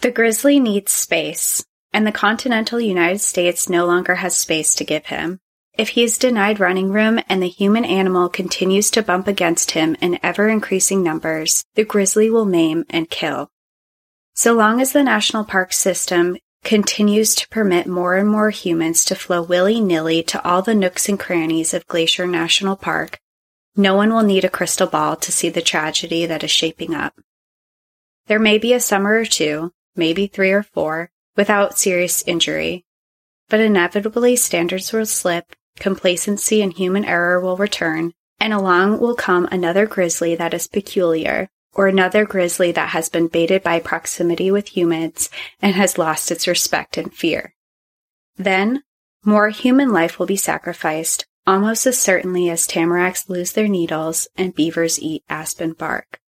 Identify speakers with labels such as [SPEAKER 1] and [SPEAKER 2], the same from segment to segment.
[SPEAKER 1] The grizzly needs space, and the continental United States no longer has space to give him. If he is denied running room and the human animal continues to bump against him in ever increasing numbers, the grizzly will maim and kill. So long as the national park system continues to permit more and more humans to flow willy nilly to all the nooks and crannies of Glacier National Park, no one will need a crystal ball to see the tragedy that is shaping up. There may be a summer or two, maybe three or four, without serious injury, but inevitably standards will slip, complacency and human error will return, and along will come another grizzly that is peculiar, or another grizzly that has been baited by proximity with humans and has lost its respect and fear. Then, more human life will be sacrificed, almost as certainly as tamaracks lose their needles and beavers eat aspen bark.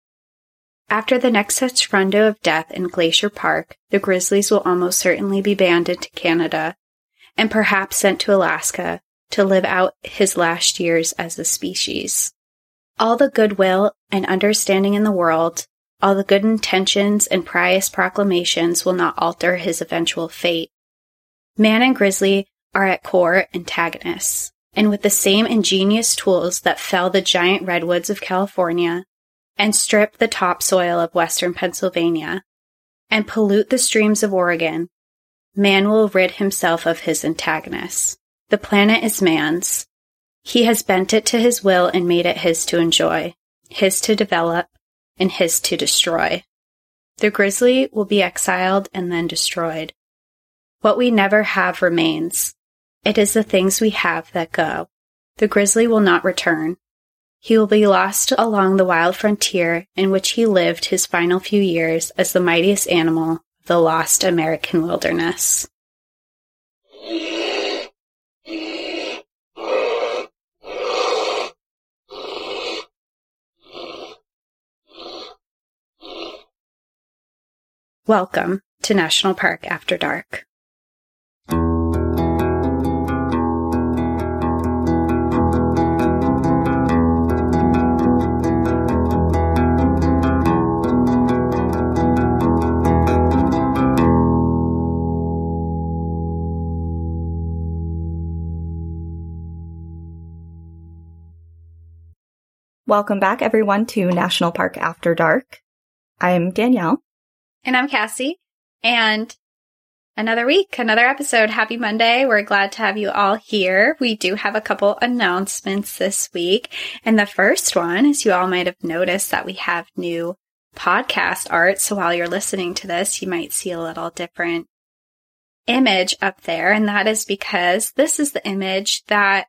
[SPEAKER 1] After the next such rondo of death in Glacier Park, the grizzlies will almost certainly be banned into Canada and perhaps sent to Alaska to live out his last years as a species. All the goodwill and understanding in the world, all the good intentions and pious proclamations will not alter his eventual fate. Man and grizzly are at core antagonists, and with the same ingenious tools that fell the giant redwoods of California and strip the topsoil of western Pennsylvania and pollute the streams of Oregon, man will rid himself of his antagonists. The planet is man's, he has bent it to his will and made it his to enjoy, his to develop, and his to destroy. The grizzly will be exiled and then destroyed. What we never have remains. It is the things we have that go. The grizzly will not return. He will be lost along the wild frontier in which he lived his final few years as the mightiest animal of the lost American wilderness. Welcome to National Park After Dark.
[SPEAKER 2] Welcome back, everyone, to National Park After Dark. I'm Danielle.
[SPEAKER 1] And I'm Cassie. And another week, another episode. Happy Monday. We're glad to have you all here. We do have a couple announcements this week. And the first one is you all might have noticed that we have new podcast art. So while you're listening to this, you might see a little different image up there. And that is because this is the image that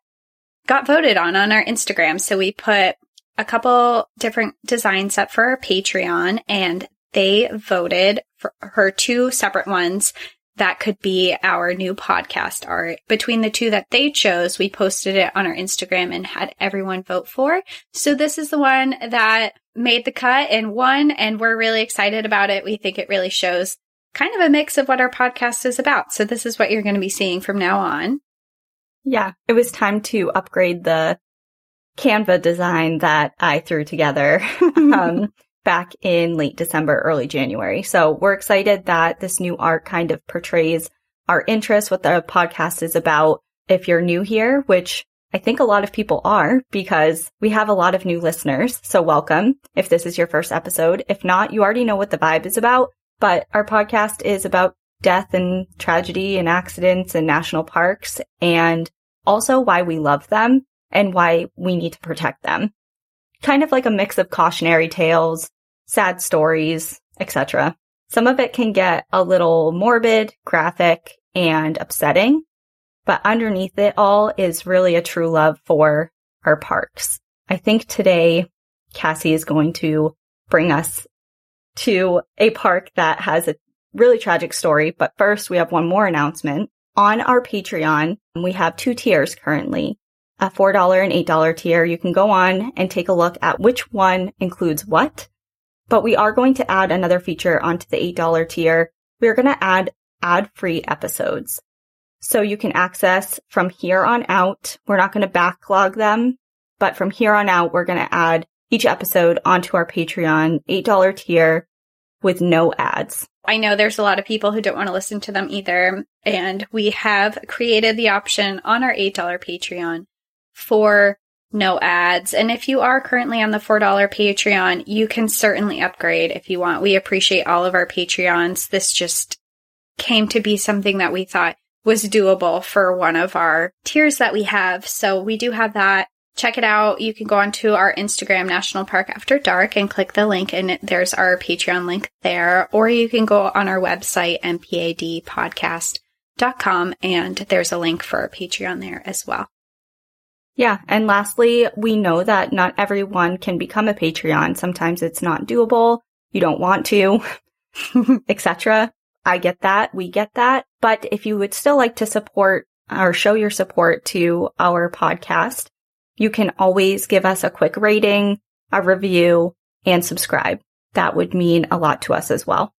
[SPEAKER 1] got voted on on our Instagram. So we put a couple different designs up for our Patreon and they voted for her two separate ones that could be our new podcast art. Between the two that they chose, we posted it on our Instagram and had everyone vote for. So this is the one that made the cut and won, and we're really excited about it. We think it really shows kind of a mix of what our podcast is about. So this is what you're going to be seeing from now on.
[SPEAKER 2] Yeah, it was time to upgrade the Canva design that I threw together. um, back in late December, early January. So we're excited that this new art kind of portrays our interest, what the podcast is about. If you're new here, which I think a lot of people are because we have a lot of new listeners. So welcome if this is your first episode. If not, you already know what the vibe is about, but our podcast is about death and tragedy and accidents and national parks and also why we love them and why we need to protect them kind of like a mix of cautionary tales, sad stories, etc. Some of it can get a little morbid, graphic, and upsetting, but underneath it all is really a true love for our parks. I think today Cassie is going to bring us to a park that has a really tragic story. But first, we have one more announcement. On our Patreon, we have two tiers currently a $4 and $8 tier. You can go on and take a look at which one includes what. But we are going to add another feature onto the $8 tier. We're going to add ad free episodes. So you can access from here on out. We're not going to backlog them, but from here on out, we're going to add each episode onto our Patreon $8 tier with no ads.
[SPEAKER 1] I know there's a lot of people who don't want to listen to them either. And we have created the option on our $8 Patreon for no ads. And if you are currently on the $4 Patreon, you can certainly upgrade if you want. We appreciate all of our Patreons. This just came to be something that we thought was doable for one of our tiers that we have. So we do have that. Check it out. You can go onto our Instagram, National Park After Dark, and click the link, and there's our Patreon link there. Or you can go on our website, npadpodcast.com, and there's a link for our Patreon there as well.
[SPEAKER 2] Yeah. And lastly, we know that not everyone can become a Patreon. Sometimes it's not doable. You don't want to, etc. I get that. We get that. But if you would still like to support or show your support to our podcast, you can always give us a quick rating, a review, and subscribe. That would mean a lot to us as well.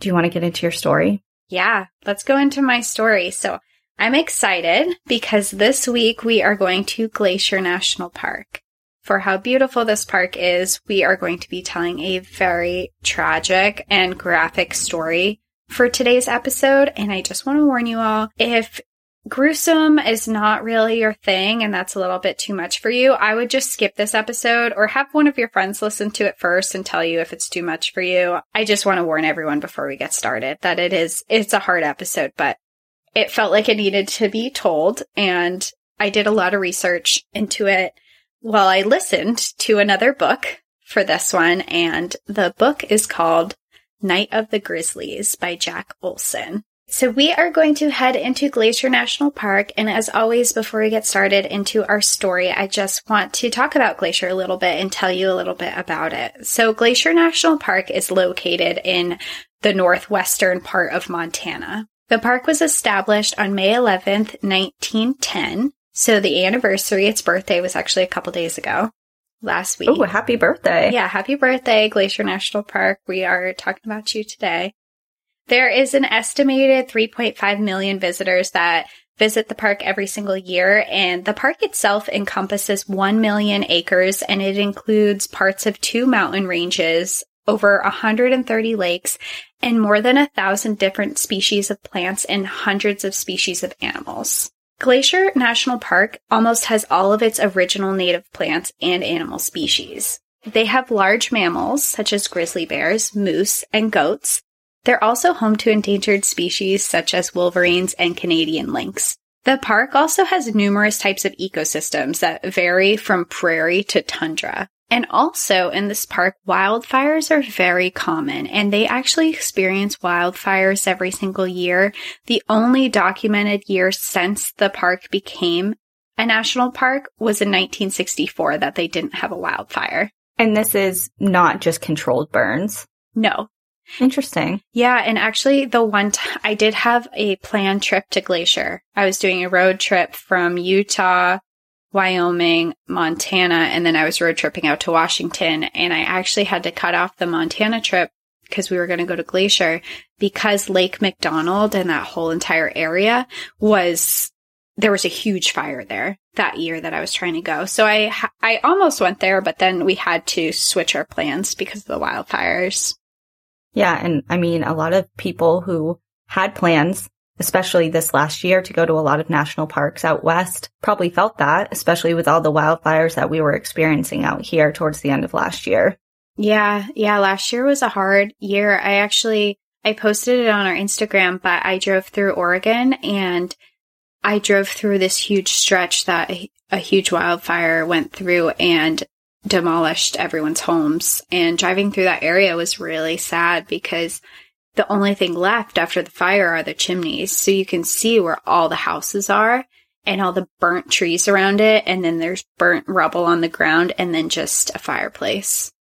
[SPEAKER 2] Do you want to get into your story?
[SPEAKER 1] Yeah, let's go into my story. So I'm excited because this week we are going to Glacier National Park. For how beautiful this park is, we are going to be telling a very tragic and graphic story for today's episode. And I just want to warn you all, if gruesome is not really your thing and that's a little bit too much for you, I would just skip this episode or have one of your friends listen to it first and tell you if it's too much for you. I just want to warn everyone before we get started that it is, it's a hard episode, but it felt like it needed to be told. And I did a lot of research into it while I listened to another book for this one. And the book is called Night of the Grizzlies by Jack Olsen. So we are going to head into Glacier National Park. And as always, before we get started into our story, I just want to talk about Glacier a little bit and tell you a little bit about it. So Glacier National Park is located in the northwestern part of Montana. The park was established on May 11th, 1910. So the anniversary, its birthday was actually a couple days ago, last week.
[SPEAKER 2] Oh, happy birthday.
[SPEAKER 1] Yeah, happy birthday, Glacier National Park. We are talking about you today. There is an estimated 3.5 million visitors that visit the park every single year, and the park itself encompasses 1 million acres and it includes parts of two mountain ranges, over 130 lakes, and more than a thousand different species of plants and hundreds of species of animals. Glacier National Park almost has all of its original native plants and animal species. They have large mammals such as grizzly bears, moose, and goats. They're also home to endangered species such as wolverines and Canadian lynx. The park also has numerous types of ecosystems that vary from prairie to tundra. And also in this park, wildfires are very common and they actually experience wildfires every single year. The only documented year since the park became a national park was in 1964 that they didn't have a wildfire.
[SPEAKER 2] And this is not just controlled burns.
[SPEAKER 1] No.
[SPEAKER 2] Interesting.
[SPEAKER 1] Yeah. And actually the one time I did have a planned trip to Glacier. I was doing a road trip from Utah Wyoming, Montana, and then I was road tripping out to Washington. And I actually had to cut off the Montana trip because we were going to go to Glacier because Lake McDonald and that whole entire area was there was a huge fire there that year that I was trying to go. So I I almost went there, but then we had to switch our plans because of the wildfires.
[SPEAKER 2] Yeah, and I mean a lot of people who had plans especially this last year to go to a lot of national parks out west, probably felt that, especially with all the wildfires that we were experiencing out here towards the end of last year.
[SPEAKER 1] Yeah, yeah, last year was a hard year. I actually I posted it on our Instagram, but I drove through Oregon and I drove through this huge stretch that a, huge wildfire went through and demolished everyone's homes. And driving through that area was really sad because the only thing left after the fire are the chimneys. So you can see where all the houses are and all the burnt trees around it. And then there's burnt rubble on the ground and then just a fireplace.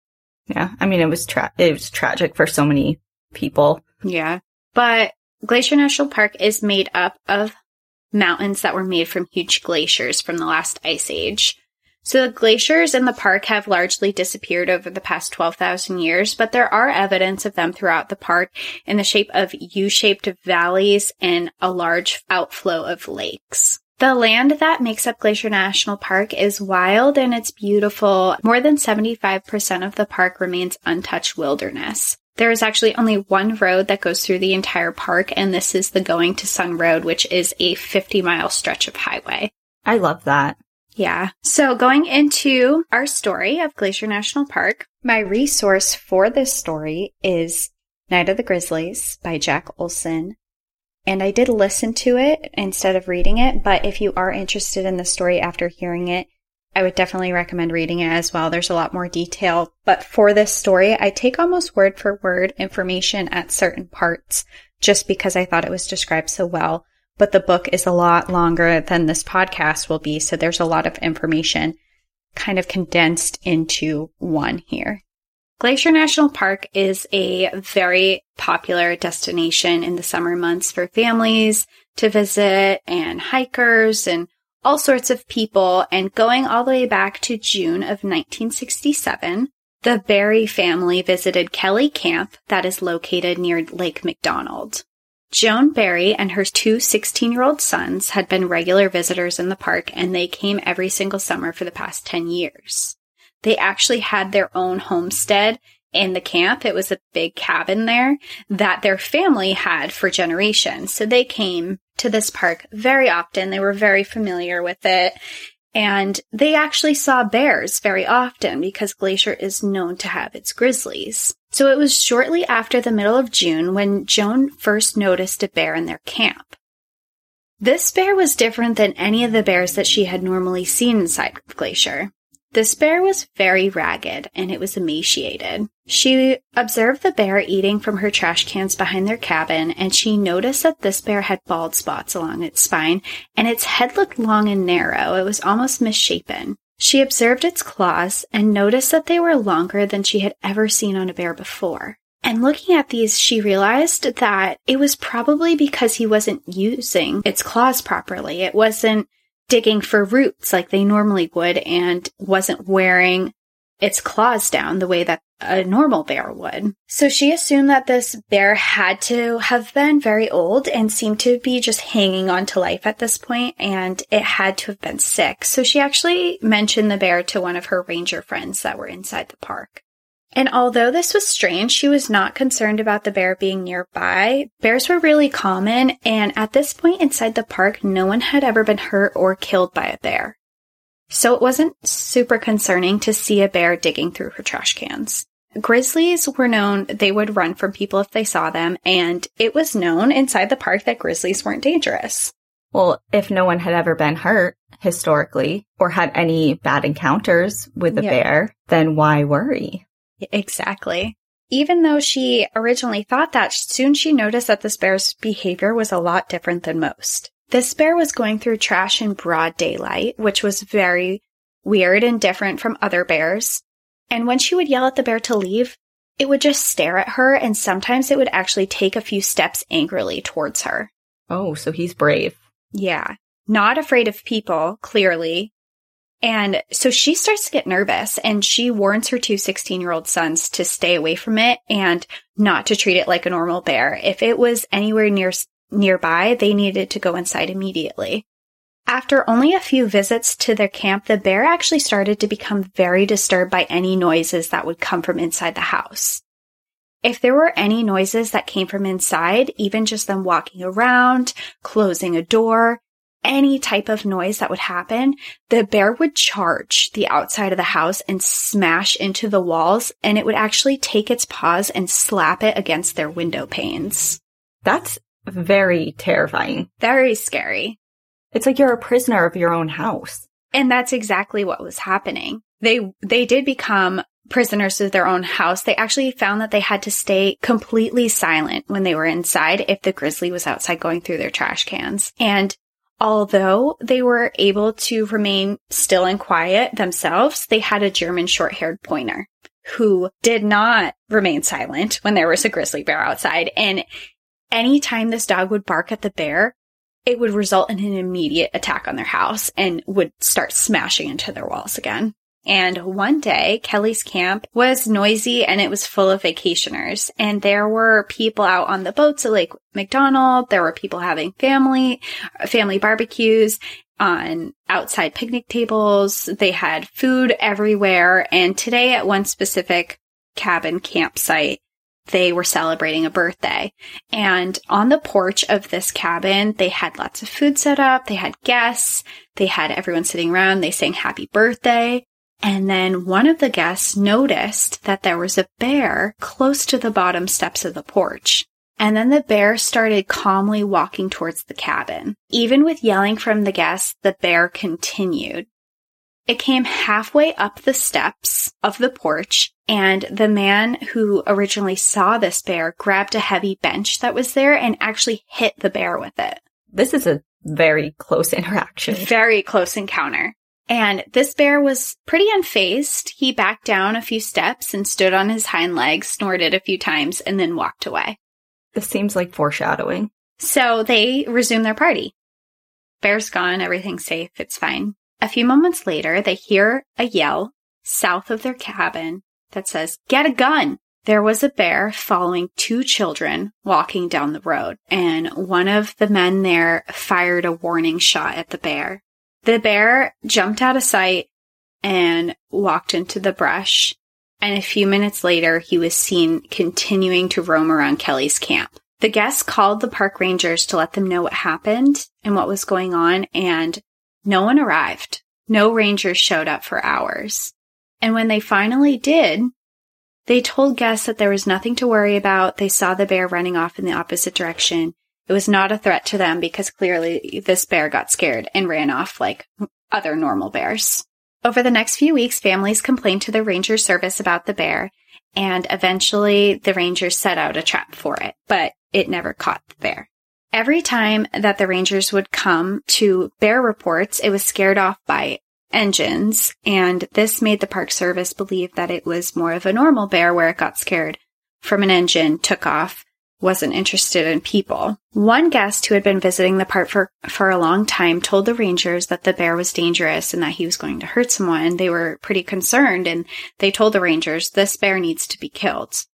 [SPEAKER 2] Yeah. I mean, it was tra- it was tragic for so many people.
[SPEAKER 1] Yeah. But Glacier National Park is made up of mountains that were made from huge glaciers from the last ice age. So the glaciers in the park have largely disappeared over the past 12,000 years, but there are evidence of them throughout the park in the shape of U-shaped valleys and a large outflow of lakes. The land that makes up Glacier National Park is wild and it's beautiful. More than 75% of the park remains untouched wilderness. There is actually only one road that goes through the entire park, and this is the Going to Sun Road, which is a 50 mile stretch of highway.
[SPEAKER 2] I love that.
[SPEAKER 1] Yeah. So going into our story of Glacier National Park, my resource for this story is Night of the Grizzlies by Jack Olsen. And I did listen to it instead of reading it, but if you are interested in the story after hearing it, I would definitely recommend reading it as well. There's a lot more detail. But for this story, I take almost word for word information at certain parts just because I thought it was described so well. But the book is a lot longer than this podcast will be. So there's a lot of information kind of condensed into one here. Glacier National Park is a very popular destination in the summer months for families to visit and hikers and all sorts of people. And going all the way back to June of 1967, the Barry family visited Kelly Camp that is located near Lake McDonald. Joan Barry and her two 16 year old sons had been regular visitors in the park and they came every single summer for the past 10 years. They actually had their own homestead in the camp. It was a big cabin there that their family had for generations. So they came to this park very often. They were very familiar with it. And they actually saw bears very often because Glacier is known to have its grizzlies. So it was shortly after the middle of June when Joan first noticed a bear in their camp. This bear was different than any of the bears that she had normally seen inside the Glacier. This bear was very ragged and it was emaciated. She observed the bear eating from her trash cans behind their cabin and she noticed that this bear had bald spots along its spine and its head looked long and narrow. It was almost misshapen. She observed its claws and noticed that they were longer than she had ever seen on a bear before. And looking at these, she realized that it was probably because he wasn't using its claws properly. It wasn't digging for roots like they normally would and wasn't wearing its claws down the way that a normal bear would. So she assumed that this bear had to have been very old and seemed to be just hanging on to life at this point and it had to have been sick. So she actually mentioned the bear to one of her ranger friends that were inside the park. And although this was strange, she was not concerned about the bear being nearby. Bears were really common, and at this point inside the park, no one had ever been hurt or killed by a bear. So it wasn't super concerning to see a bear digging through her trash cans. Grizzlies were known, they would run from people if they saw them, and it was known inside the park that grizzlies weren't dangerous.
[SPEAKER 2] Well, if no one had ever been hurt historically or had any bad encounters with a
[SPEAKER 1] Yeah.
[SPEAKER 2] bear, then why worry?
[SPEAKER 1] Exactly. Even though she originally thought that, soon she noticed that this bear's behavior was a lot different than most. This bear was going through trash in broad daylight, which was very weird and different from other bears. And when she would yell at the bear to leave, it would just stare at her and sometimes it would actually take a few steps angrily towards her.
[SPEAKER 2] Oh, so he's brave.
[SPEAKER 1] Yeah. Not afraid of people, clearly. And so she starts to get nervous and she warns her two 16 year old sons to stay away from it and not to treat it like a normal bear. If it was anywhere near, nearby, they needed to go inside immediately. After only a few visits to their camp, the bear actually started to become very disturbed by any noises that would come from inside the house. If there were any noises that came from inside, even just them walking around, closing a door, any type of noise that would happen, the bear would charge the outside of the house and smash into the walls, and it would actually take its paws and slap it against their window panes.
[SPEAKER 2] That's very terrifying.
[SPEAKER 1] Very scary.
[SPEAKER 2] It's like you're a prisoner of your own house.
[SPEAKER 1] And that's exactly what was happening. They, they did become prisoners of their own house. They actually found that they had to stay completely silent when they were inside if the grizzly was outside going through their trash cans. And although they were able to remain still and quiet themselves, they had a German short haired pointer who did not remain silent when there was a grizzly bear outside. And anytime this dog would bark at the bear, it would result in an immediate attack on their house and would start smashing into their walls again. And one day, Kelly's camp was noisy and it was full of vacationers. And there were people out on the boats at Lake McDonald. There were people having family, family barbecues on outside picnic tables. They had food everywhere. And today at one specific cabin campsite, they were celebrating a birthday. And on the porch of this cabin, they had lots of food set up. They had guests. They had everyone sitting around. They sang happy birthday. And then one of the guests noticed that there was a bear close to the bottom steps of the porch. And then the bear started calmly walking towards the cabin. Even with yelling from the guests, the bear continued. It came halfway up the steps of the porch, and the man who originally saw this bear grabbed a heavy bench that was there and actually hit the bear with it.
[SPEAKER 2] This is a very close interaction.
[SPEAKER 1] Very close encounter. And this bear was pretty unfazed. He backed down a few steps and stood on his hind legs, snorted a few times, and then walked away.
[SPEAKER 2] This seems like foreshadowing.
[SPEAKER 1] So they resume their party. Bear's gone, everything's safe, it's fine. A few moments later, they hear a yell south of their cabin that says, Get a gun! There was a bear following two children walking down the road, and one of the men there fired a warning shot at the bear. The bear jumped out of sight and walked into the brush. And a few minutes later, he was seen continuing to roam around Kelly's camp. The guests called the park rangers to let them know what happened and what was going on, and no one arrived. No rangers showed up for hours. And when they finally did, they told guests that there was nothing to worry about. They saw the bear running off in the opposite direction it was not a threat to them because clearly this bear got scared and ran off like other normal bears. Over the next few weeks, families complained to the ranger service about the bear, and eventually the rangers set out a trap for it, but it never caught the bear. Every time that the rangers would come to bear reports, it was scared off by engines, and this made the Park Service believe that it was more of a normal bear where it got scared from an engine, took off, wasn't interested in people. One guest who had been visiting the park for, for a long time told the rangers that the bear was dangerous and that he was going to hurt someone. They were pretty concerned and they told the rangers this bear needs to be killed.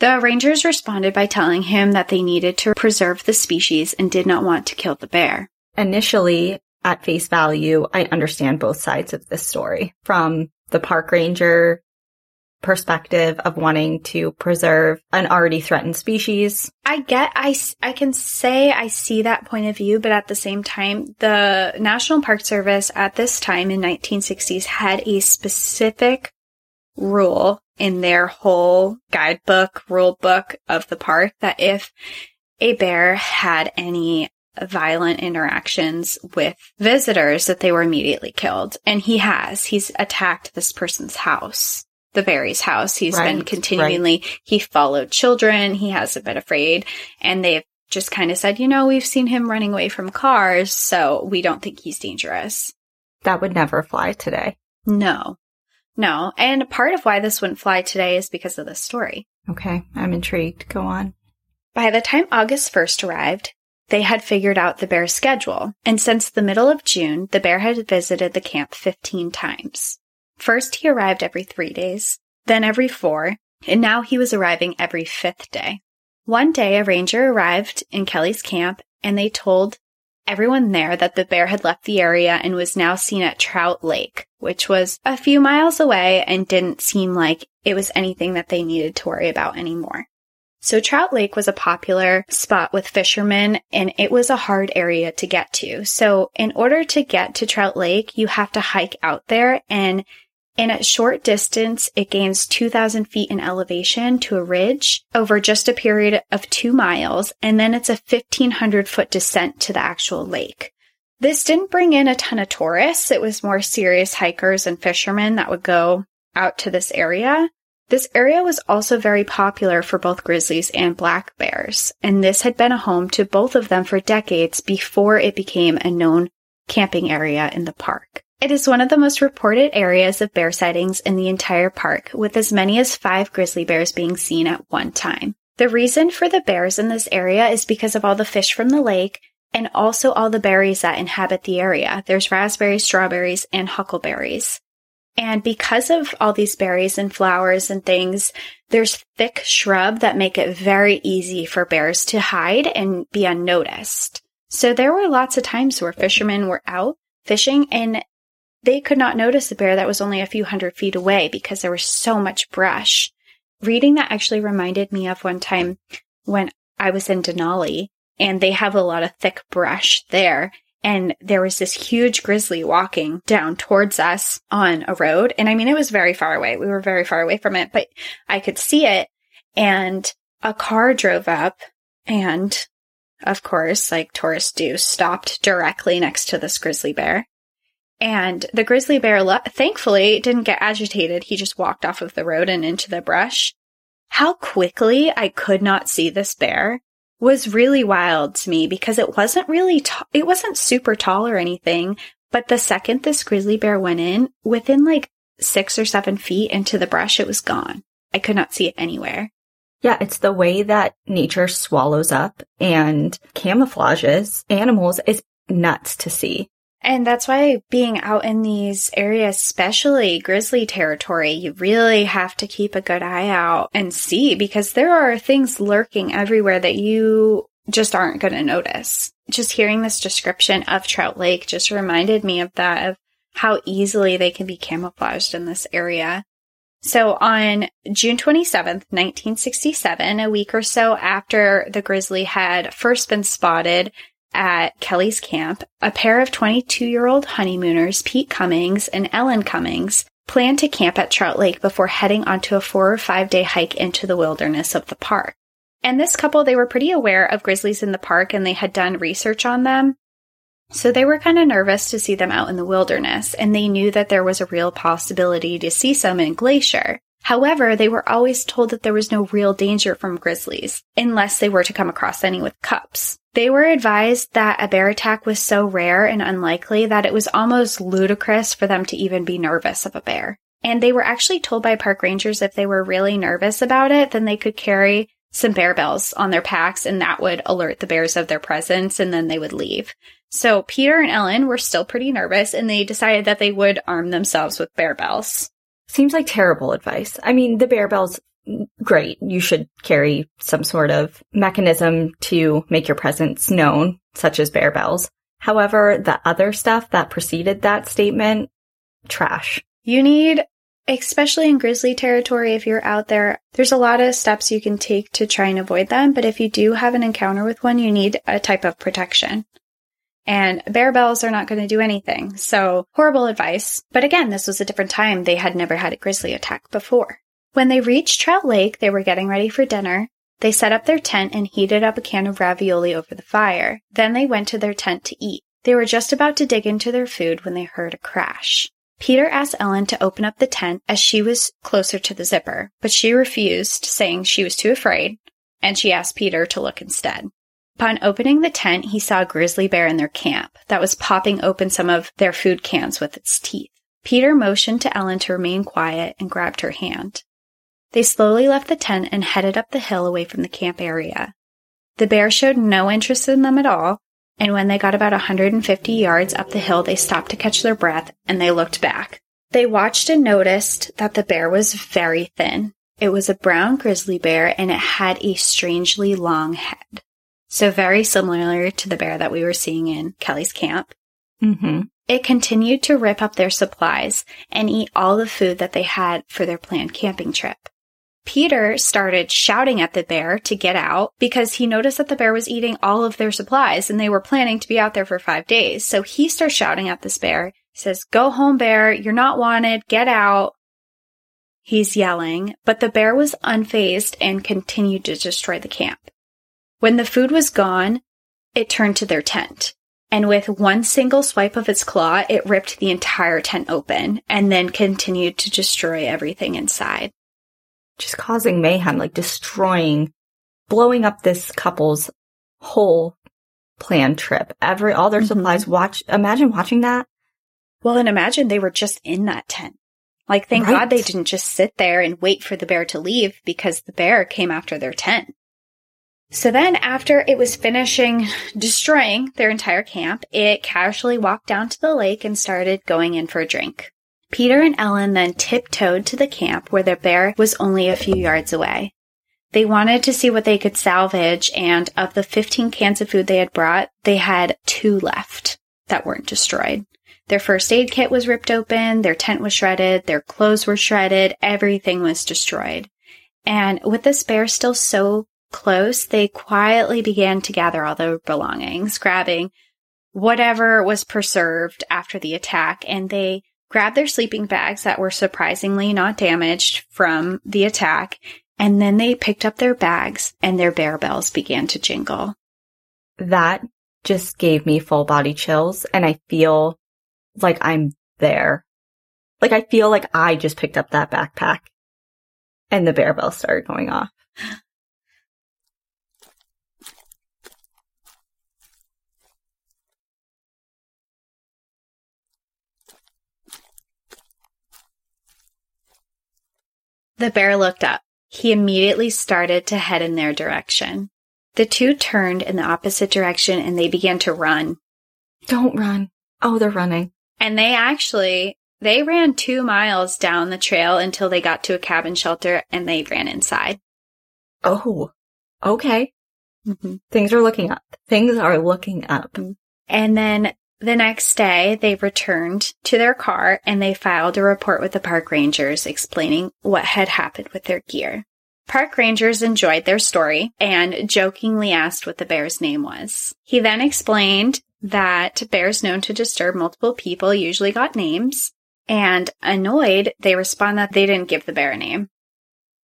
[SPEAKER 1] The rangers responded by telling him that they needed to preserve the species and did not want to kill the bear.
[SPEAKER 2] Initially, at face value, I understand both sides of this story. From the park ranger perspective of wanting to preserve an already threatened species.
[SPEAKER 1] I get, I, I can say I see that point of view, but at the same time, the National Park Service at this time in 1960s had a specific rule in their whole guidebook, rule book of the park that if a bear had any violent interactions with visitors that they were immediately killed. And he has. He's attacked this person's house the Barry's house. He's right, been continually, right. he followed children. He hasn't been afraid. And they've just kind of said, you know, we've seen him running away from cars, so we don't think he's dangerous.
[SPEAKER 2] That would never fly today.
[SPEAKER 1] No. No. And part of why this wouldn't fly today is because of this story.
[SPEAKER 2] Okay. I'm intrigued. Go on.
[SPEAKER 1] By the time August 1st arrived, they had figured out the bear's schedule. And since the middle of June, the bear had visited the camp 15 times. First, he arrived every three days, then every four, and now he was arriving every fifth day. One day, a ranger arrived in Kelly's camp and they told everyone there that the bear had left the area and was now seen at Trout Lake, which was a few miles away and didn't seem like it was anything that they needed to worry about anymore. So Trout Lake was a popular spot with fishermen and it was a hard area to get to. So in order to get to Trout Lake, you have to hike out there and in a short distance, it gains 2,000 feet in elevation to a ridge over just a period of two miles, and then it's a 1,500 foot descent to the actual lake. This didn't bring in a ton of tourists. It was more serious hikers and fishermen that would go out to this area. This area was also very popular for both grizzlies and black bears, and this had been a home to both of them for decades before it became a known camping area in the park. It is one of the most reported areas of bear sightings in the entire park, with as many as five grizzly bears being seen at one time. The reason for the bears in this area is because of all the fish from the lake and also all the berries that inhabit the area. There's raspberries, strawberries, and huckleberries. And because of all these berries and flowers and things, there's thick shrub that make it very easy for bears to hide and be unnoticed. So there were lots of times where fishermen were out fishing and they could not notice a bear that was only a few hundred feet away because there was so much brush. Reading that actually reminded me of one time when I was in Denali and they have a lot of thick brush there. And there was this huge grizzly walking down towards us on a road. And I mean, it was very far away. We were very far away from it, but I could see it. And a car drove up and of course, like tourists do, stopped directly next to this grizzly bear. And the grizzly bear, thankfully, didn't get agitated. He just walked off of the road and into the brush. How quickly I could not see this bear was really wild to me because it wasn't really, t- it wasn't super tall or anything. But the second this grizzly bear went in, within like six or seven feet into the brush, it was gone. I could not see it anywhere.
[SPEAKER 2] Yeah, it's the way that nature swallows up and camouflages animals is nuts to see.
[SPEAKER 1] And that's why being out in these areas, especially grizzly territory, you really have to keep a good eye out and see because there are things lurking everywhere that you just aren't going to notice. Just hearing this description of Trout Lake just reminded me of that, of how easily they can be camouflaged in this area. So on June 27th, 1967, a week or so after the grizzly had first been spotted, at Kelly's camp, a pair of 22 year old honeymooners, Pete Cummings and Ellen Cummings, planned to camp at Trout Lake before heading onto a four or five day hike into the wilderness of the park. And this couple, they were pretty aware of grizzlies in the park and they had done research on them. So they were kind of nervous to see them out in the wilderness and they knew that there was a real possibility to see some in Glacier. However, they were always told that there was no real danger from grizzlies unless they were to come across any with cups. They were advised that a bear attack was so rare and unlikely that it was almost ludicrous for them to even be nervous of a bear. And they were actually told by park rangers if they were really nervous about it, then they could carry some bear bells on their packs and that would alert the bears of their presence and then they would leave. So Peter and Ellen were still pretty nervous and they decided that they would arm themselves with bear bells.
[SPEAKER 2] Seems like terrible advice. I mean, the bear bells, great. You should carry some sort of mechanism to make your presence known, such as bear bells. However, the other stuff that preceded that statement, trash.
[SPEAKER 1] You need, especially in grizzly territory, if you're out there, there's a lot of steps you can take to try and avoid them. But if you do have an encounter with one, you need a type of protection and bear bells are not going to do anything. So horrible advice. But again, this was a different time. They had never had a grizzly attack before. When they reached Trout Lake, they were getting ready for dinner. They set up their tent and heated up a can of ravioli over the fire. Then they went to their tent to eat. They were just about to dig into their food when they heard a crash. Peter asked Ellen to open up the tent as she was closer to the zipper, but she refused, saying she was too afraid, and she asked Peter to look instead. Upon opening the tent, he saw a grizzly bear in their camp that was popping open some of their food cans with its teeth. Peter motioned to Ellen to remain quiet and grabbed her hand. They slowly left the tent and headed up the hill away from the camp area. The bear showed no interest in them at all, and when they got about 150 yards up the hill, they stopped to catch their breath and they looked back. They watched and noticed that the bear was very thin. It was a brown grizzly bear and it had a strangely long head. So very similar to the bear that we were seeing in Kelly's camp.
[SPEAKER 2] Mm-hmm.
[SPEAKER 1] It continued to rip up their supplies and eat all the food that they had for their planned camping trip. Peter started shouting at the bear to get out because he noticed that the bear was eating all of their supplies and they were planning to be out there for five days. So he starts shouting at this bear. He says, go home, bear. You're not wanted. Get out. He's yelling, but the bear was unfazed and continued to destroy the camp. When the food was gone, it turned to their tent. And with one single swipe of its claw, it ripped the entire tent open and then continued to destroy everything inside.
[SPEAKER 2] Just causing mayhem, like destroying, blowing up this couple's whole planned trip. Every, all their mm-hmm. supplies. Watch, imagine watching that
[SPEAKER 1] Well, and imagine they were just in that tent. Like, thank
[SPEAKER 2] Right.
[SPEAKER 1] God they didn't just sit there and wait for the bear to leave because the bear came after their tent. So then, after it was finishing destroying their entire camp, it casually walked down to the lake and started going in for a drink. Peter and Ellen then tiptoed to the camp where the bear was only a few yards away. They wanted to see what they could salvage, and of the 15 cans of food they had brought, they had two left that weren't destroyed. Their first aid kit was ripped open, their tent was shredded, their clothes were shredded, everything was destroyed. And with this bear still so close, they quietly began to gather all their belongings, grabbing whatever was preserved after the attack, and they grabbed their sleeping bags that were surprisingly not damaged from the attack, and then they picked up their bags and their bear bells began to jingle.
[SPEAKER 2] That just gave me full body chills and I feel like I'm there. Like I feel like I just picked up that backpack and the bear bell started going off.
[SPEAKER 1] The bear looked up. He immediately started to head in their direction. The two turned in the opposite direction and they began to run.
[SPEAKER 2] Don't run. Oh, they're running.
[SPEAKER 1] And they actually, they ran two miles down the trail until they got to a cabin shelter and they ran inside.
[SPEAKER 2] Oh, okay. Mm-hmm. Things are looking up. Things are looking up.
[SPEAKER 1] And then the next day, they returned to their car and they filed a report with the park rangers explaining what had happened with their gear. Park rangers enjoyed their story and jokingly asked what the bear's name was. He then explained that bears known to disturb multiple people usually got names, and annoyed, they respond that they didn't give the bear a name.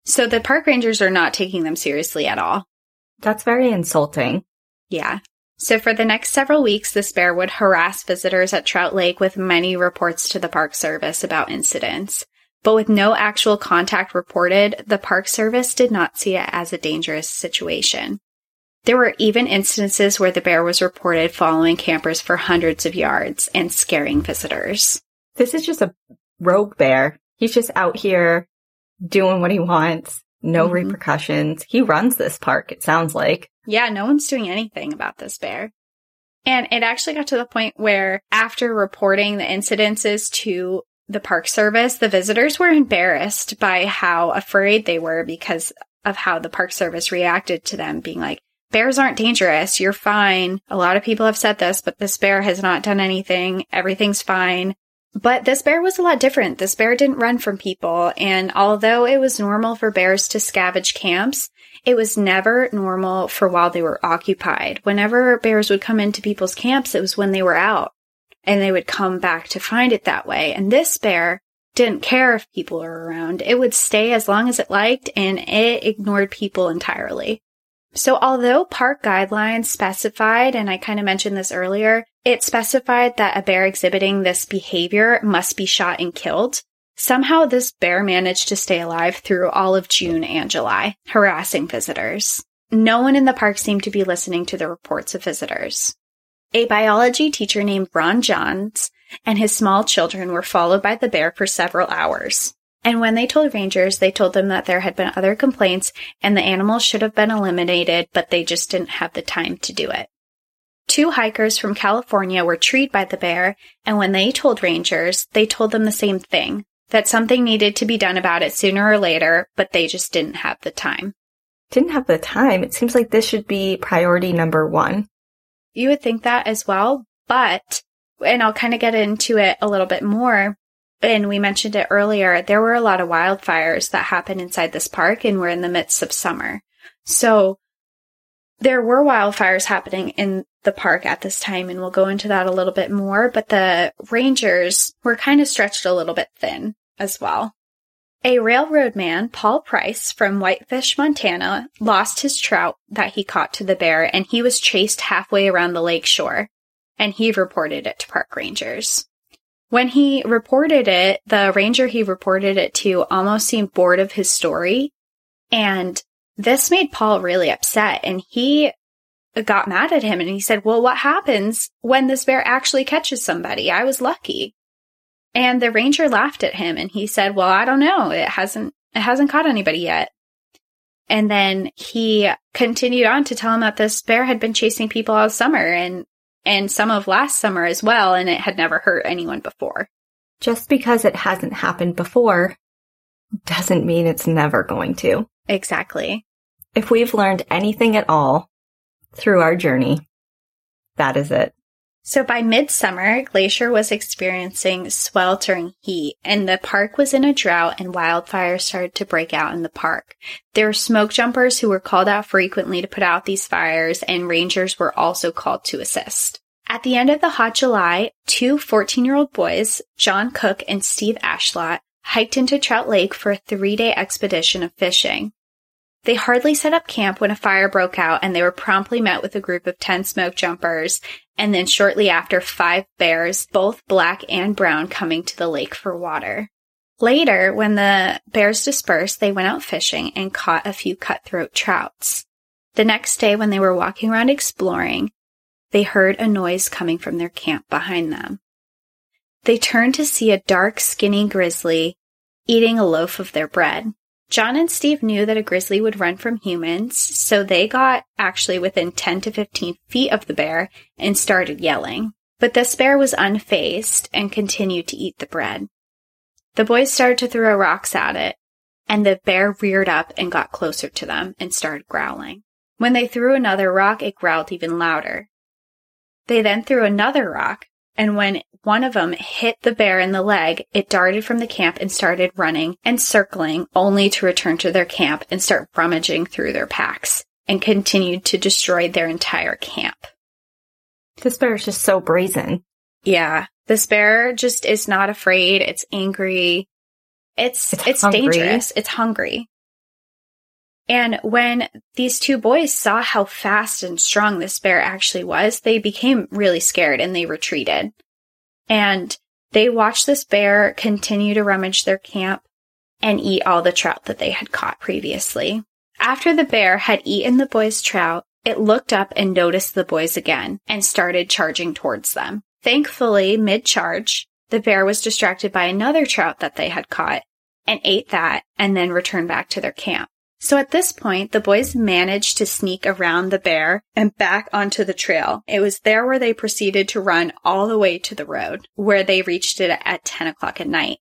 [SPEAKER 1] So the park rangers are not taking them seriously at all.
[SPEAKER 2] That's very insulting.
[SPEAKER 1] Yeah. So for the next several weeks, this bear would harass visitors at Trout Lake with many reports to the Park Service about incidents. But with no actual contact reported, the Park Service did not see it as a dangerous situation. There were even instances where the bear was reported following campers for hundreds of yards and scaring visitors.
[SPEAKER 2] This is just a rogue bear. He's just out here doing what he wants. No
[SPEAKER 1] Mhm.
[SPEAKER 2] repercussions. He runs this park, it sounds like.
[SPEAKER 1] Yeah, no one's doing anything about this bear. And it actually got to the point where after reporting the incidences to the park service, the visitors were embarrassed by how afraid they were because of how the park service reacted to them being like, bears aren't dangerous. You're fine. A lot of people have said this, but this bear has not done anything. Everything's fine. But this bear was a lot different. This bear didn't run from people. And although it was normal for bears to scavenge camps, it was never normal for while they were occupied. Whenever bears would come into people's camps, it was when they were out and they would come back to find it that way. And this bear didn't care if people were around. It would stay as long as it liked and it ignored people entirely. So although park guidelines specified, and I kind of mentioned this earlier, it specified that a bear exhibiting this behavior must be shot and killed. Somehow this bear managed to stay alive through all of June and July, harassing visitors. No one in the park seemed to be listening to the reports of visitors. A biology teacher named Ron Johns and his small children were followed by the bear for several hours. And when they told rangers, they told them that there had been other complaints and the animals should have been eliminated, but they just didn't have the time to do it. Two hikers from California were treed by the bear, and when they told rangers, they told them the same thing that something needed to be done about it sooner or later, but they just didn't have the time.
[SPEAKER 2] Didn't have the time. It seems like this should be priority number one.
[SPEAKER 1] You would think that as well, but, and I'll kind of get into it a little bit more. And we mentioned it earlier, there were a lot of wildfires that happened inside this park and we're in the midst of summer. So there were wildfires happening in the park at this time, and we'll go into that a little bit more, but the rangers were kind of stretched a little bit thin as well. A railroad man, Paul Price from Whitefish, Montana, lost his trout that he caught to the bear and he was chased halfway around the lake shore and he reported it to park rangers. When he reported it, the ranger he reported it to almost seemed bored of his story and this made Paul really upset and he got mad at him and he said, well, what happens when this bear actually catches somebody? I was lucky. And the ranger laughed at him and he said, "Well, I don't know. It hasn't it hasn't caught anybody yet." And then he continued on to tell him that this bear had been chasing people all summer and and some of last summer as well and it had never hurt anyone before.
[SPEAKER 2] Just because it hasn't happened before doesn't mean it's never going to.
[SPEAKER 1] Exactly.
[SPEAKER 2] If we've learned anything at all through our journey, that is it.
[SPEAKER 1] So by midsummer, Glacier was experiencing sweltering heat and the park was in a drought and wildfires started to break out in the park. There were smoke jumpers who were called out frequently to put out these fires and rangers were also called to assist. At the end of the hot July, two 14 year old boys, John Cook and Steve Ashlot, hiked into Trout Lake for a three day expedition of fishing. They hardly set up camp when a fire broke out and they were promptly met with a group of 10 smoke jumpers and then shortly after five bears, both black and brown, coming to the lake for water. Later, when the bears dispersed, they went out fishing and caught a few cutthroat trouts. The next day, when they were walking around exploring, they heard a noise coming from their camp behind them. They turned to see a dark, skinny grizzly eating a loaf of their bread. John and Steve knew that a grizzly would run from humans, so they got actually within 10 to 15 feet of the bear and started yelling. But this bear was unfazed and continued to eat the bread. The boys started to throw rocks at it, and the bear reared up and got closer to them and started growling. When they threw another rock, it growled even louder. They then threw another rock, and when one of them hit the bear in the leg, it darted from the camp and started running and circling, only to return to their camp and start rummaging through their packs and continued to destroy their entire camp.
[SPEAKER 2] This bear is just so brazen.
[SPEAKER 1] Yeah. This bear just is not afraid. It's angry. It's, it's, it's dangerous. It's hungry. And when these two boys saw how fast and strong this bear actually was, they became really scared and they retreated. And they watched this bear continue to rummage their camp and eat all the trout that they had caught previously. After the bear had eaten the boys' trout, it looked up and noticed the boys again and started charging towards them. Thankfully, mid charge, the bear was distracted by another trout that they had caught and ate that and then returned back to their camp. So at this point, the boys managed to sneak around the bear and back onto the trail. It was there where they proceeded to run all the way to the road, where they reached it at 10 o'clock at night.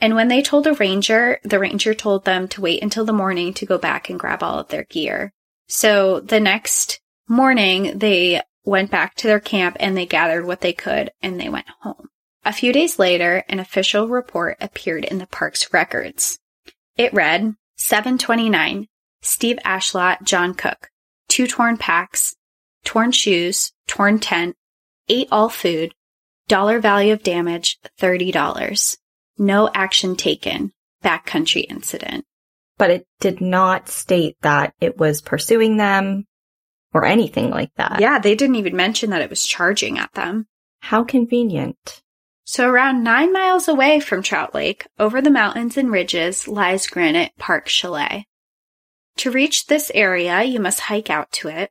[SPEAKER 1] And when they told a ranger, the ranger told them to wait until the morning to go back and grab all of their gear. So the next morning, they went back to their camp and they gathered what they could and they went home. A few days later, an official report appeared in the park's records. It read, 729. Steve Ashlot, John Cook. Two torn packs, torn shoes, torn tent, ate all food, dollar value of damage, $30. No action taken. Backcountry incident.
[SPEAKER 2] But it did not state that it was pursuing them or anything like that.
[SPEAKER 1] Yeah, they didn't even mention that it was charging at them.
[SPEAKER 2] How convenient.
[SPEAKER 1] So around nine miles away from Trout Lake, over the mountains and ridges, lies Granite Park Chalet. To reach this area, you must hike out to it.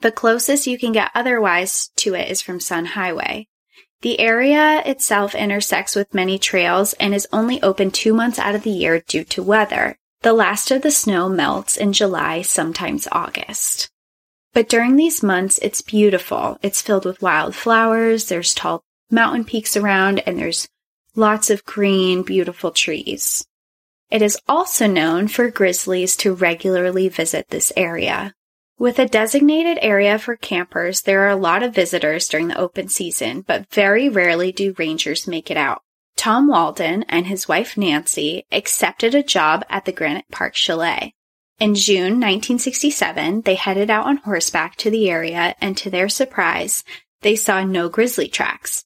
[SPEAKER 1] The closest you can get otherwise to it is from Sun Highway. The area itself intersects with many trails and is only open two months out of the year due to weather. The last of the snow melts in July, sometimes August. But during these months, it's beautiful. It's filled with wildflowers, there's tall mountain peaks around, and there's lots of green, beautiful trees. It is also known for grizzlies to regularly visit this area. With a designated area for campers, there are a lot of visitors during the open season, but very rarely do rangers make it out. Tom Walden and his wife Nancy accepted a job at the Granite Park Chalet. In June 1967, they headed out on horseback to the area, and to their surprise, they saw no grizzly tracks.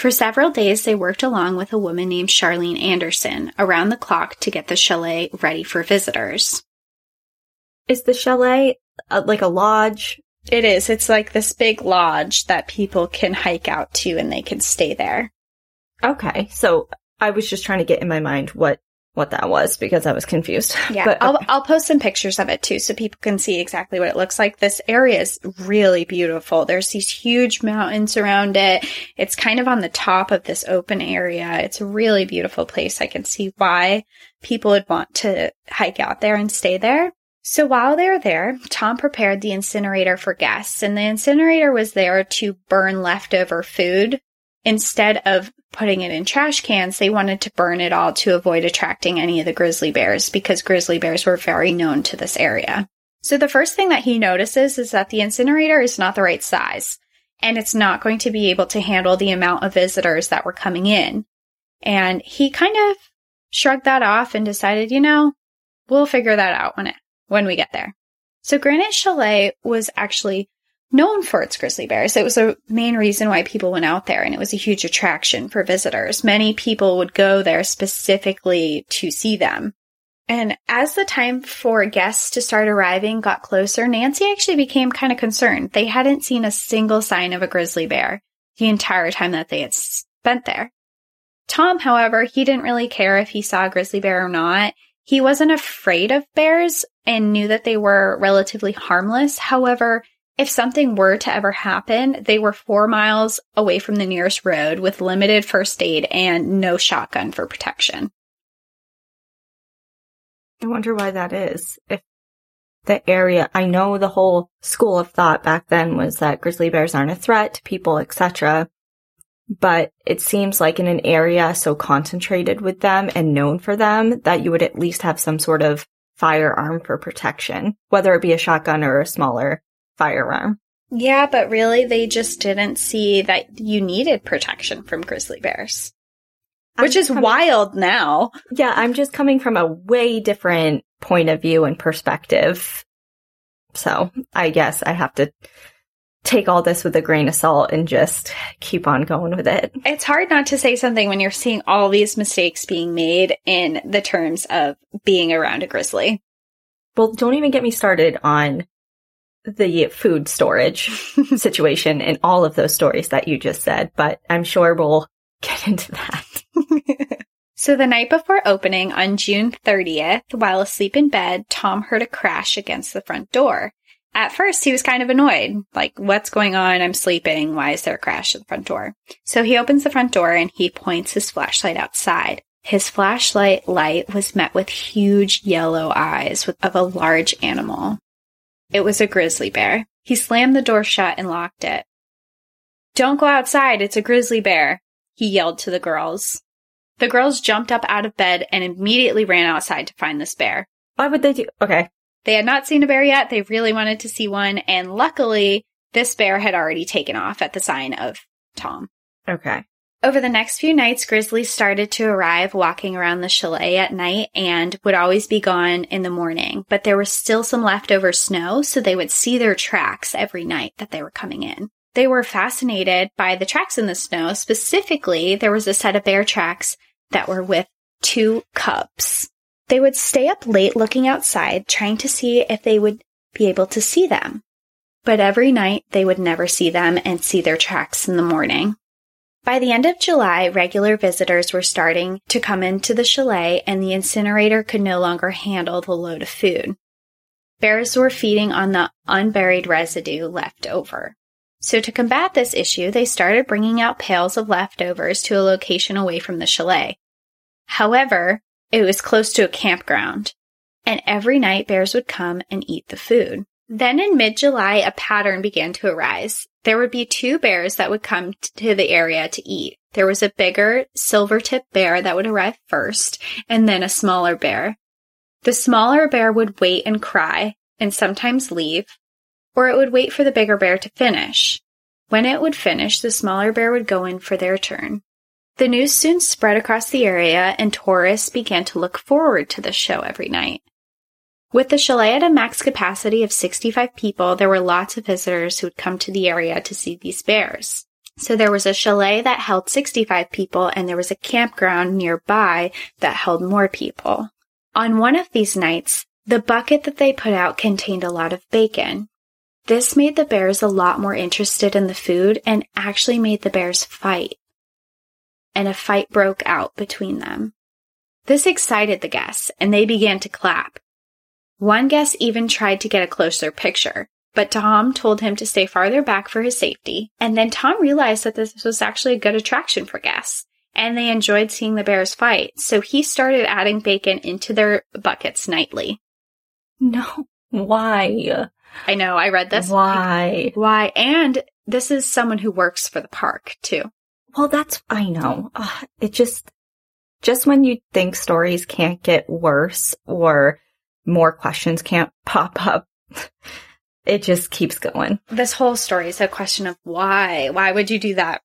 [SPEAKER 1] For several days, they worked along with a woman named Charlene Anderson around the clock to get the chalet ready for visitors.
[SPEAKER 2] Is the chalet uh, like a lodge?
[SPEAKER 1] It is. It's like this big lodge that people can hike out to and they can stay there.
[SPEAKER 2] Okay. So I was just trying to get in my mind what what that was because I was confused.
[SPEAKER 1] Yeah,
[SPEAKER 2] But
[SPEAKER 1] I'll. I'll post some pictures of it too, so people can see exactly what it looks like. This area is really beautiful. There's these huge mountains around it. It's kind of on the top of this open area. It's a really beautiful place. I can see why people would want to hike out there and stay there. So while they were there, Tom prepared the incinerator for guests, and the incinerator was there to burn leftover food instead of putting it in trash cans, they wanted to burn it all to avoid attracting any of the grizzly bears because grizzly bears were very known to this area. So the first thing that he notices is that the incinerator is not the right size and it's not going to be able to handle the amount of visitors that were coming in. And he kind of shrugged that off and decided, you know, we'll figure that out when it, when we get there. So Granite Chalet was actually known for its grizzly bears. It was a main reason why people went out there and it was a huge attraction for visitors. Many people would go there specifically to see them. And as the time for guests to start arriving got closer, Nancy actually became kind of concerned. They hadn't seen a single sign of a grizzly bear the entire time that they had spent there. Tom, however, he didn't really care if he saw a grizzly bear or not. He wasn't afraid of bears and knew that they were relatively harmless. However, if something were to ever happen, they were four miles away from the nearest road with limited first aid and no shotgun for protection.
[SPEAKER 2] I wonder why that is. If the area, I know the whole school of thought back then was that grizzly bears aren't a threat to people, etc. But it seems like in an area so concentrated with them and known for them that you would at least have some sort of firearm for protection, whether it be a shotgun or a smaller firearm.
[SPEAKER 1] Yeah, but really, they just didn't see that you needed protection from grizzly bears, which
[SPEAKER 2] I'm
[SPEAKER 1] is
[SPEAKER 2] coming-
[SPEAKER 1] wild now.
[SPEAKER 2] Yeah, I'm just coming from a way different point of view and perspective. So I guess I have to take all this with a grain of salt and just keep on going with it.
[SPEAKER 1] It's hard not to say something when you're seeing all these mistakes being made in the terms of being around a grizzly.
[SPEAKER 2] Well, don't even get me started on the food storage situation and all of those stories that you just said, but I'm sure we'll get into that.
[SPEAKER 1] So the night before opening on June 30th, while asleep in bed, Tom heard a crash against the front door. At first, he was kind of annoyed. Like, what's going on? I'm sleeping. Why is there a crash at the front door? So he opens the front door and he points his flashlight outside. His flashlight light was met with huge yellow eyes of a large animal. It was a grizzly bear. He slammed the door shut and locked it. Don't go outside. It's a grizzly bear, he yelled to the girls. The girls jumped up out of bed and immediately ran outside to find this bear.
[SPEAKER 2] Why would they do? Okay.
[SPEAKER 1] They had not seen a bear yet. They really wanted to see one. And luckily, this bear had already taken off at the sign of Tom.
[SPEAKER 2] Okay.
[SPEAKER 1] Over the next few nights, grizzlies started to arrive walking around the chalet at night and would always be gone in the morning. But there was still some leftover snow, so they would see their tracks every night that they were coming in. They were fascinated by the tracks in the snow. Specifically, there was a set of bear tracks that were with two cubs. They would stay up late looking outside, trying to see if they would be able to see them. But every night they would never see them and see their tracks in the morning. By the end of July, regular visitors were starting to come into the chalet and the incinerator could no longer handle the load of food. Bears were feeding on the unburied residue left over. So to combat this issue, they started bringing out pails of leftovers to a location away from the chalet. However, it was close to a campground, and every night bears would come and eat the food. Then in mid-July, a pattern began to arise. There would be two bears that would come to the area to eat. There was a bigger silver-tip bear that would arrive first, and then a smaller bear. The smaller bear would wait and cry, and sometimes leave, or it would wait for the bigger bear to finish. When it would finish, the smaller bear would go in for their turn. The news soon spread across the area, and tourists began to look forward to the show every night. With the chalet at a max capacity of 65 people, there were lots of visitors who would come to the area to see these bears. So there was a chalet that held 65 people, and there was a campground nearby that held more people. On one of these nights, the bucket that they put out contained a lot of bacon. This made the bears a lot more interested in the food and actually made the bears fight. And a fight broke out between them. This excited the guests, and they began to clap. One guest even tried to get a closer picture, but Tom told him to stay farther back for his safety. And then Tom realized that this was actually a good attraction for guests, and they enjoyed seeing the bears fight, so he started adding bacon into their buckets nightly.
[SPEAKER 2] No. Why?
[SPEAKER 1] I know, I read this.
[SPEAKER 2] Why?
[SPEAKER 1] Why? And this is someone who works for the park, too.
[SPEAKER 2] Well, that's, I know. Ugh, it just, just when you think stories can't get worse or more questions can't pop up, it just keeps going.
[SPEAKER 1] This whole story is a question of why. Why would you do that?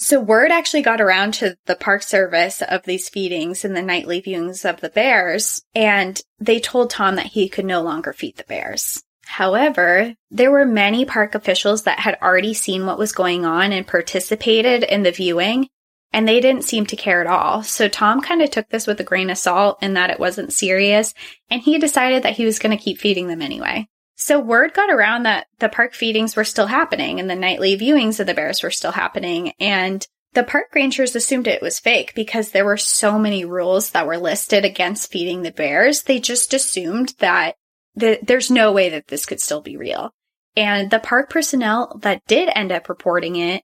[SPEAKER 1] So word actually got around to the park service of these feedings and the nightly viewings of the bears, and they told Tom that he could no longer feed the bears. However, there were many park officials that had already seen what was going on and participated in the viewing, and they didn't seem to care at all. So Tom kind of took this with a grain of salt in that it wasn't serious, and he decided that he was going to keep feeding them anyway. So word got around that the park feedings were still happening and the nightly viewings of the bears were still happening. And the park rangers assumed it was fake because there were so many rules that were listed against feeding the bears. They just assumed that the, there's no way that this could still be real. And the park personnel that did end up reporting it,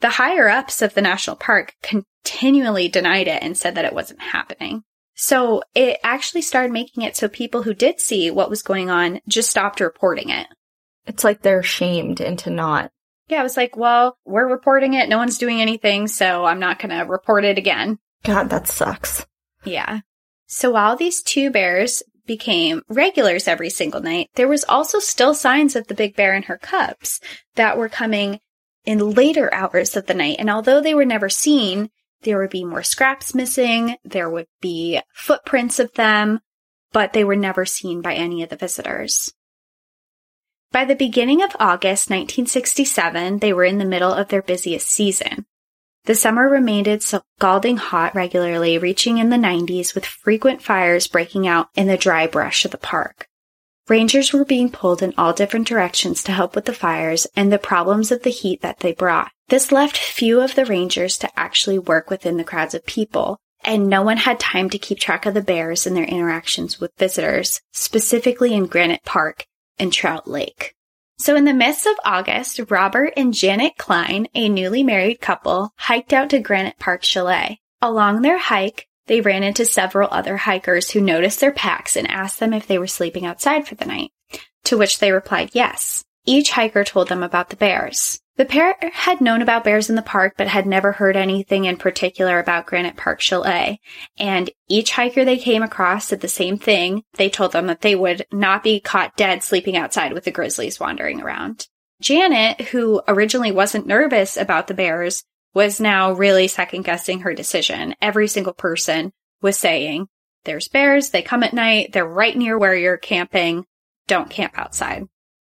[SPEAKER 1] the higher ups of the national park continually denied it and said that it wasn't happening. So it actually started making it so people who did see what was going on just stopped reporting it.
[SPEAKER 2] It's like they're shamed into not.
[SPEAKER 1] Yeah, I was like, well, we're reporting it. No one's doing anything, so I'm not going to report it again.
[SPEAKER 2] God, that sucks.
[SPEAKER 1] Yeah. So while these two bears became regulars every single night, there was also still signs of the big bear and her cubs that were coming in later hours of the night. And although they were never seen, there would be more scraps missing. There would be footprints of them, but they were never seen by any of the visitors. By the beginning of August 1967, they were in the middle of their busiest season. The summer remained scalding hot regularly, reaching in the 90s with frequent fires breaking out in the dry brush of the park. Rangers were being pulled in all different directions to help with the fires and the problems of the heat that they brought. This left few of the rangers to actually work within the crowds of people, and no one had time to keep track of the bears and their interactions with visitors, specifically in Granite Park and Trout Lake. So in the midst of August, Robert and Janet Klein, a newly married couple, hiked out to Granite Park Chalet. Along their hike, they ran into several other hikers who noticed their packs and asked them if they were sleeping outside for the night, to which they replied yes. Each hiker told them about the bears. The pair had known about bears in the park, but had never heard anything in particular about Granite Park Chalet. And each hiker they came across said the same thing. They told them that they would not be caught dead sleeping outside with the grizzlies wandering around. Janet, who originally wasn't nervous about the bears, was now really second guessing her decision. Every single person was saying, there's bears, they come at night, they're right near where you're camping, don't camp outside.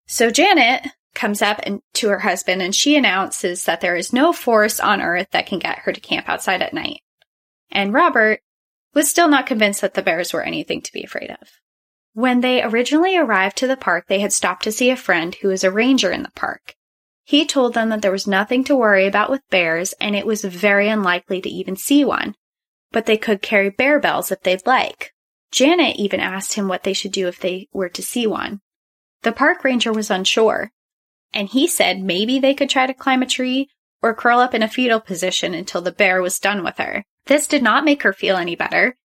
[SPEAKER 1] So Janet comes up and to her husband and she announces that there is no force on earth that can get her to camp outside at night. And Robert was still not convinced that the bears were anything to be afraid of. When they originally arrived to the park, they had stopped to see a friend who was a ranger in the park. He told them that there was nothing to worry about with bears and it was very unlikely to even see one, but they could carry bear bells if they'd like. Janet even asked him what they should do if they were to see one. The park ranger was unsure, and he said maybe they could try to climb a tree or curl up in a fetal position until the bear was done with her. This did not make her feel any better,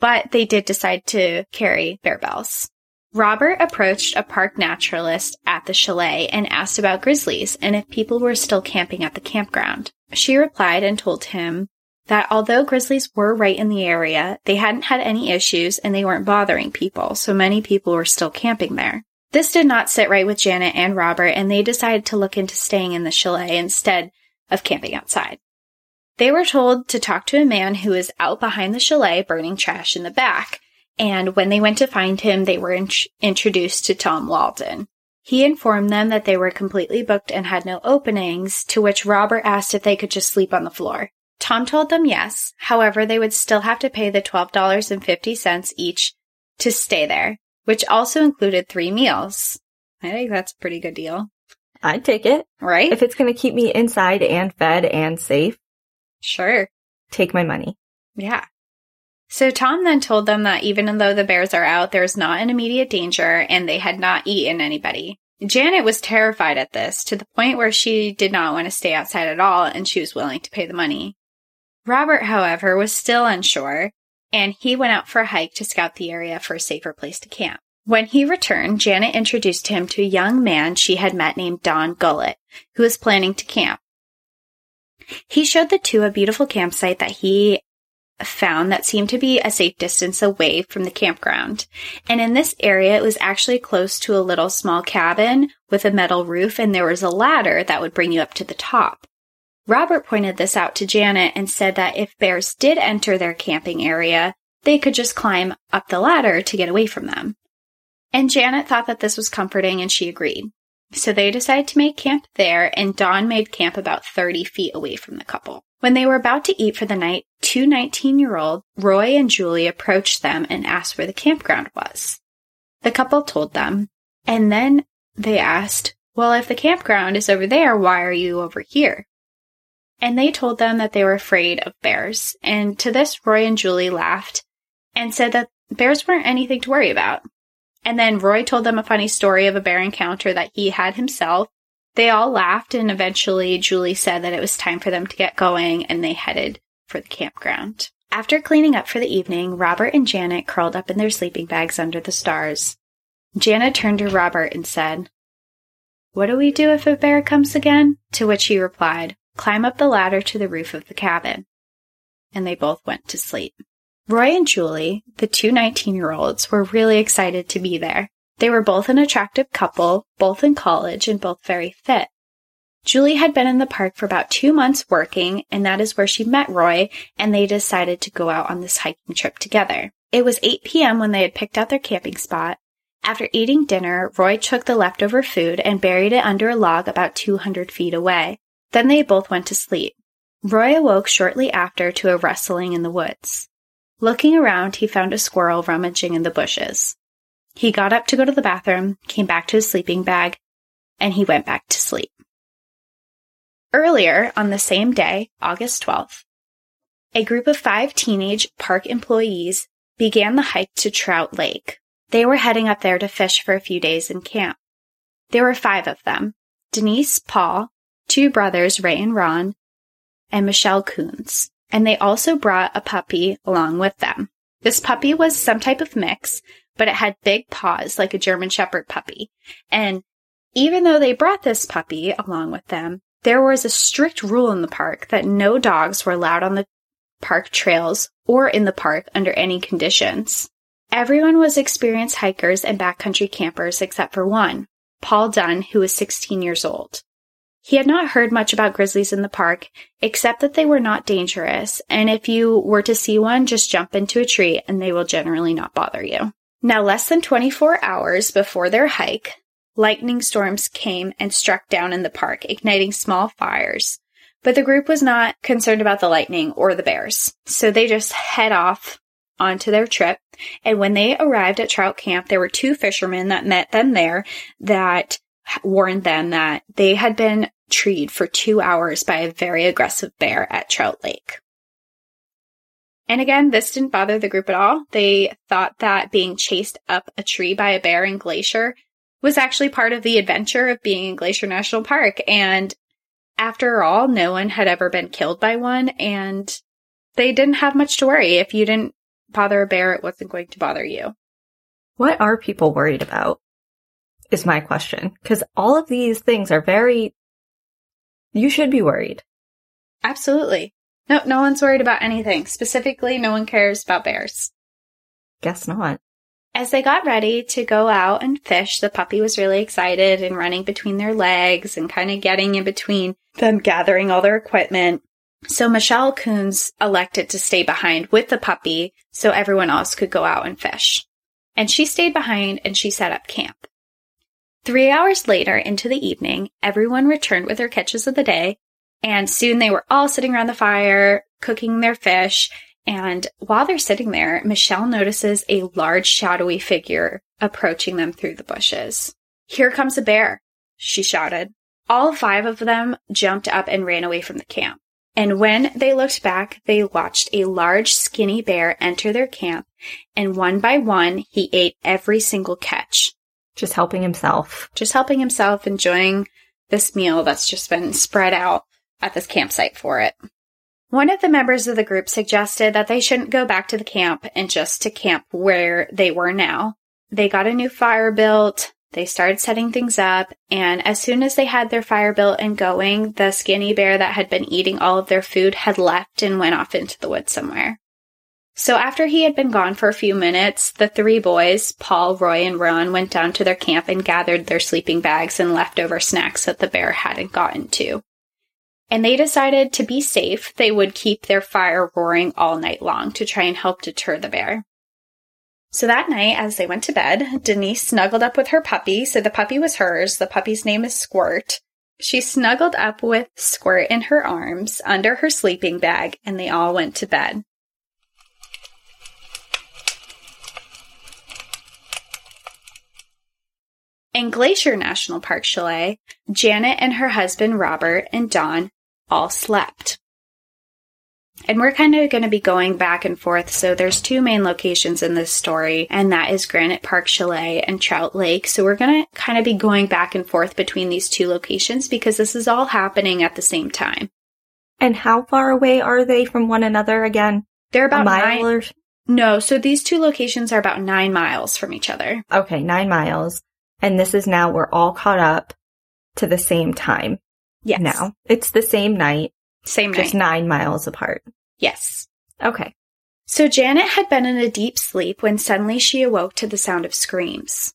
[SPEAKER 1] but they did decide to carry bear bells. Robert approached a park naturalist at the chalet and asked about grizzlies and if people were still camping at the campground. She replied and told him that although grizzlies were right in the area, they hadn't had any issues and they weren't bothering people, so many people were still camping there. This did not sit right with Janet and Robert, and they decided to look into staying in the chalet instead of camping outside. They were told to talk to a man who was out behind the chalet burning trash in the back, and when they went to find him, they were in- introduced to Tom Walden. He informed them that they were completely booked and had no openings, to which Robert asked if they could just sleep on the floor. Tom told them yes, however, they would still have to pay the $12.50 each to stay there which also included three meals. I think that's a pretty good deal.
[SPEAKER 2] I'd take it.
[SPEAKER 1] Right?
[SPEAKER 2] If it's going to keep me inside and fed and safe.
[SPEAKER 1] Sure.
[SPEAKER 2] Take my money.
[SPEAKER 1] Yeah. So Tom then told them that even though the bears are out, there's not an immediate danger and they had not eaten anybody. Janet was terrified at this to the point where she did not want to stay outside at all and she was willing to pay the money. Robert, however, was still unsure and he went out for a hike to scout the area for a safer place to camp. When he returned, Janet introduced him to a young man she had met named Don Gullett, who was planning to camp. He showed the two a beautiful campsite that he found that seemed to be a safe distance away from the campground. And in this area, it was actually close to a little small cabin with a metal roof, and there was a ladder that would bring you up to the top. Robert pointed this out to Janet and said that if bears did enter their camping area, they could just climb up the ladder to get away from them. And Janet thought that this was comforting and she agreed. So they decided to make camp there, and Don made camp about 30 feet away from the couple. When they were about to eat for the night, two 19 year old Roy and Julie approached them and asked where the campground was. The couple told them, and then they asked, Well, if the campground is over there, why are you over here? And they told them that they were afraid of bears. And to this, Roy and Julie laughed and said that bears weren't anything to worry about. And then Roy told them a funny story of a bear encounter that he had himself they all laughed, and eventually Julie said that it was time for them to get going, and they headed for the campground. After cleaning up for the evening, Robert and Janet curled up in their sleeping bags under the stars. Janet turned to Robert and said, What do we do if a bear comes again? To which he replied, Climb up the ladder to the roof of the cabin. And they both went to sleep. Roy and Julie, the two 19 year olds, were really excited to be there. They were both an attractive couple, both in college and both very fit. Julie had been in the park for about two months working, and that is where she met Roy, and they decided to go out on this hiking trip together. It was 8 p.m. when they had picked out their camping spot. After eating dinner, Roy took the leftover food and buried it under a log about 200 feet away. Then they both went to sleep. Roy awoke shortly after to a rustling in the woods. Looking around, he found a squirrel rummaging in the bushes. He got up to go to the bathroom, came back to his sleeping bag, and he went back to sleep. Earlier on the same day, August 12th, a group of five teenage park employees began the hike to Trout Lake. They were heading up there to fish for a few days in camp. There were five of them Denise, Paul, two brothers, Ray and Ron, and Michelle Koons. And they also brought a puppy along with them. This puppy was some type of mix, but it had big paws like a German Shepherd puppy. And even though they brought this puppy along with them, there was a strict rule in the park that no dogs were allowed on the park trails or in the park under any conditions. Everyone was experienced hikers and backcountry campers except for one, Paul Dunn, who was 16 years old. He had not heard much about grizzlies in the park, except that they were not dangerous, and if you were to see one, just jump into a tree and they will generally not bother you. Now, less than 24 hours before their hike, lightning storms came and struck down in the park, igniting small fires. But the group was not concerned about the lightning or the bears, so they just head off onto their trip. And when they arrived at Trout Camp, there were two fishermen that met them there that warned them that they had been treed for two hours by a very aggressive bear at Trout Lake. And again, this didn't bother the group at all. They thought that being chased up a tree by a bear in Glacier was actually part of the adventure of being in Glacier National Park. And after all, no one had ever been killed by one, and they didn't have much to worry. If you didn't bother a bear, it wasn't going to bother you.
[SPEAKER 2] What are people worried about? Is my question. Because all of these things are very. You should be worried.
[SPEAKER 1] Absolutely. No, no one's worried about anything. Specifically, no one cares about bears.
[SPEAKER 2] Guess not.
[SPEAKER 1] As they got ready to go out and fish, the puppy was really excited and running between their legs and kind of getting in between them gathering all their equipment. So Michelle Koons elected to stay behind with the puppy so everyone else could go out and fish. And she stayed behind and she set up camp. Three hours later into the evening, everyone returned with their catches of the day and soon they were all sitting around the fire, cooking their fish. And while they're sitting there, Michelle notices a large shadowy figure approaching them through the bushes. Here comes a bear, she shouted. All five of them jumped up and ran away from the camp. And when they looked back, they watched a large, skinny bear enter their camp, and one by one, he ate every single catch.
[SPEAKER 2] Just helping himself.
[SPEAKER 1] Just helping himself, enjoying this meal that's just been spread out at this campsite for it. One of the members of the group suggested that they shouldn't go back to the camp and just to camp where they were now. They got a new fire built, they started setting things up, and as soon as they had their fire built and going, the skinny bear that had been eating all of their food had left and went off into the woods somewhere. So after he had been gone for a few minutes, the three boys, Paul, Roy, and Ron, went down to their camp and gathered their sleeping bags and leftover snacks that the bear hadn't gotten to. And they decided to be safe, they would keep their fire roaring all night long to try and help deter the bear. So that night, as they went to bed, Denise snuggled up with her puppy. So the puppy was hers. The puppy's name is Squirt. She snuggled up with Squirt in her arms under her sleeping bag, and they all went to bed. In Glacier National Park Chalet, Janet and her husband Robert and Don all slept. And we're kind of going to be going back and forth. So there's two main locations in this story, and that is Granite Park Chalet and Trout Lake. So we're going to kind of be going back and forth between these two locations because this is all happening at the same time.
[SPEAKER 2] And how far away are they from one another again?
[SPEAKER 1] They're about
[SPEAKER 2] a mile
[SPEAKER 1] nine.
[SPEAKER 2] or
[SPEAKER 1] No, so these two locations are about nine miles from each other.
[SPEAKER 2] okay, nine miles. And this is now we're all caught up to the same time
[SPEAKER 1] Yes.
[SPEAKER 2] now. It's the same night,
[SPEAKER 1] Same
[SPEAKER 2] just
[SPEAKER 1] night.
[SPEAKER 2] nine miles apart.
[SPEAKER 1] Yes.
[SPEAKER 2] Okay.
[SPEAKER 1] So Janet had been in a deep sleep when suddenly she awoke to the sound of screams.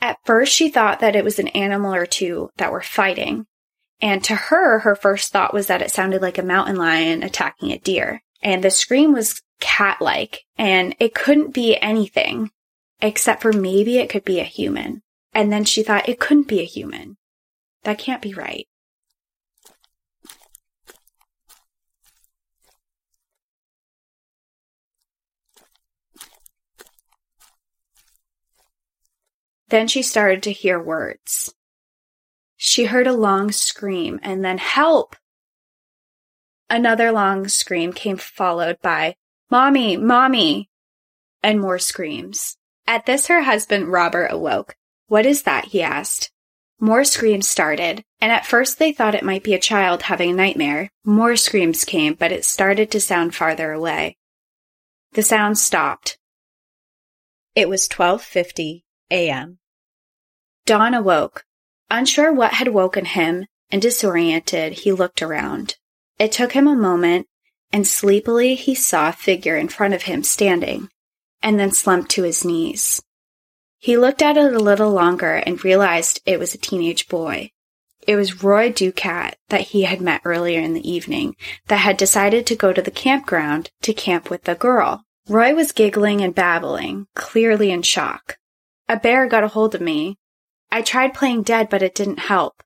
[SPEAKER 1] At first, she thought that it was an animal or two that were fighting. And to her, her first thought was that it sounded like a mountain lion attacking a deer. And the scream was cat like, and it couldn't be anything except for maybe it could be a human. And then she thought it couldn't be a human. That can't be right. Then she started to hear words. She heard a long scream and then help. Another long scream came followed by mommy, mommy, and more screams. At this, her husband Robert awoke. What is that? he asked. More screams started, and at first they thought it might be a child having a nightmare. More screams came, but it started to sound farther away. The sound stopped. It was 12:50 a.m. Don awoke. Unsure what had woken him and disoriented, he looked around. It took him a moment, and sleepily he saw a figure in front of him standing, and then slumped to his knees. He looked at it a little longer and realized it was a teenage boy. It was Roy Ducat that he had met earlier in the evening that had decided to go to the campground to camp with the girl. Roy was giggling and babbling, clearly in shock. A bear got a hold of me. I tried playing dead, but it didn't help.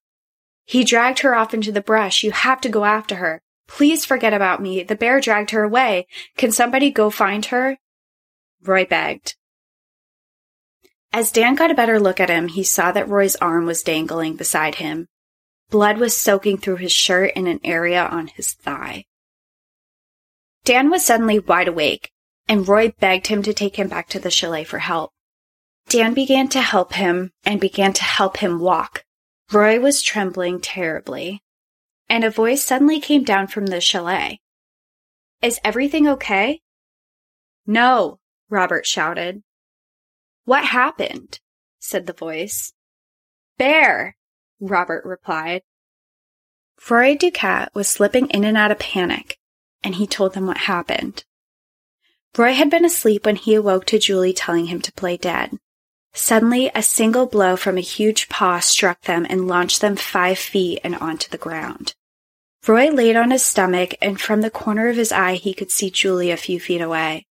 [SPEAKER 1] He dragged her off into the brush. You have to go after her. Please forget about me. The bear dragged her away. Can somebody go find her? Roy begged. As Dan got a better look at him, he saw that Roy's arm was dangling beside him. Blood was soaking through his shirt in an area on his thigh. Dan was suddenly wide awake, and Roy begged him to take him back to the chalet for help. Dan began to help him and began to help him walk. Roy was trembling terribly, and a voice suddenly came down from the chalet. Is everything okay? No, Robert shouted. What happened? said the voice. Bear, Robert replied. Roy Ducat was slipping in and out of panic, and he told them what happened. Roy had been asleep when he awoke to Julie telling him to play dead. Suddenly, a single blow from a huge paw struck them and launched them five feet and onto the ground. Roy laid on his stomach, and from the corner of his eye, he could see Julie a few feet away.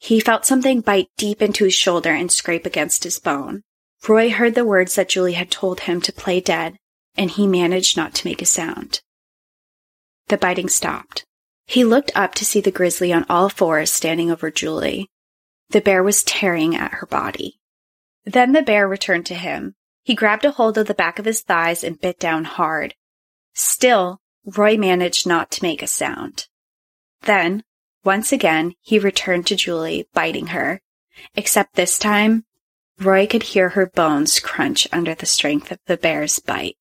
[SPEAKER 1] He felt something bite deep into his shoulder and scrape against his bone. Roy heard the words that Julie had told him to play dead, and he managed not to make a sound. The biting stopped. He looked up to see the grizzly on all fours standing over Julie. The bear was tearing at her body. Then the bear returned to him. He grabbed a hold of the back of his thighs and bit down hard. Still, Roy managed not to make a sound. Then, once again, he returned to Julie, biting her. Except this time, Roy could hear her bones crunch under the strength of the bear's bite.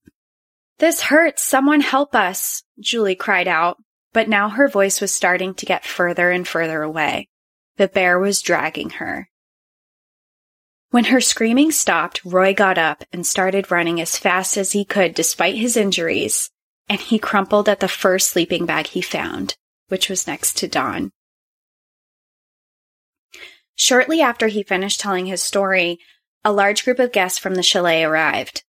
[SPEAKER 1] This hurts! Someone help us! Julie cried out, but now her voice was starting to get further and further away. The bear was dragging her. When her screaming stopped, Roy got up and started running as fast as he could despite his injuries, and he crumpled at the first sleeping bag he found which was next to Don. Shortly after he finished telling his story, a large group of guests from the chalet arrived.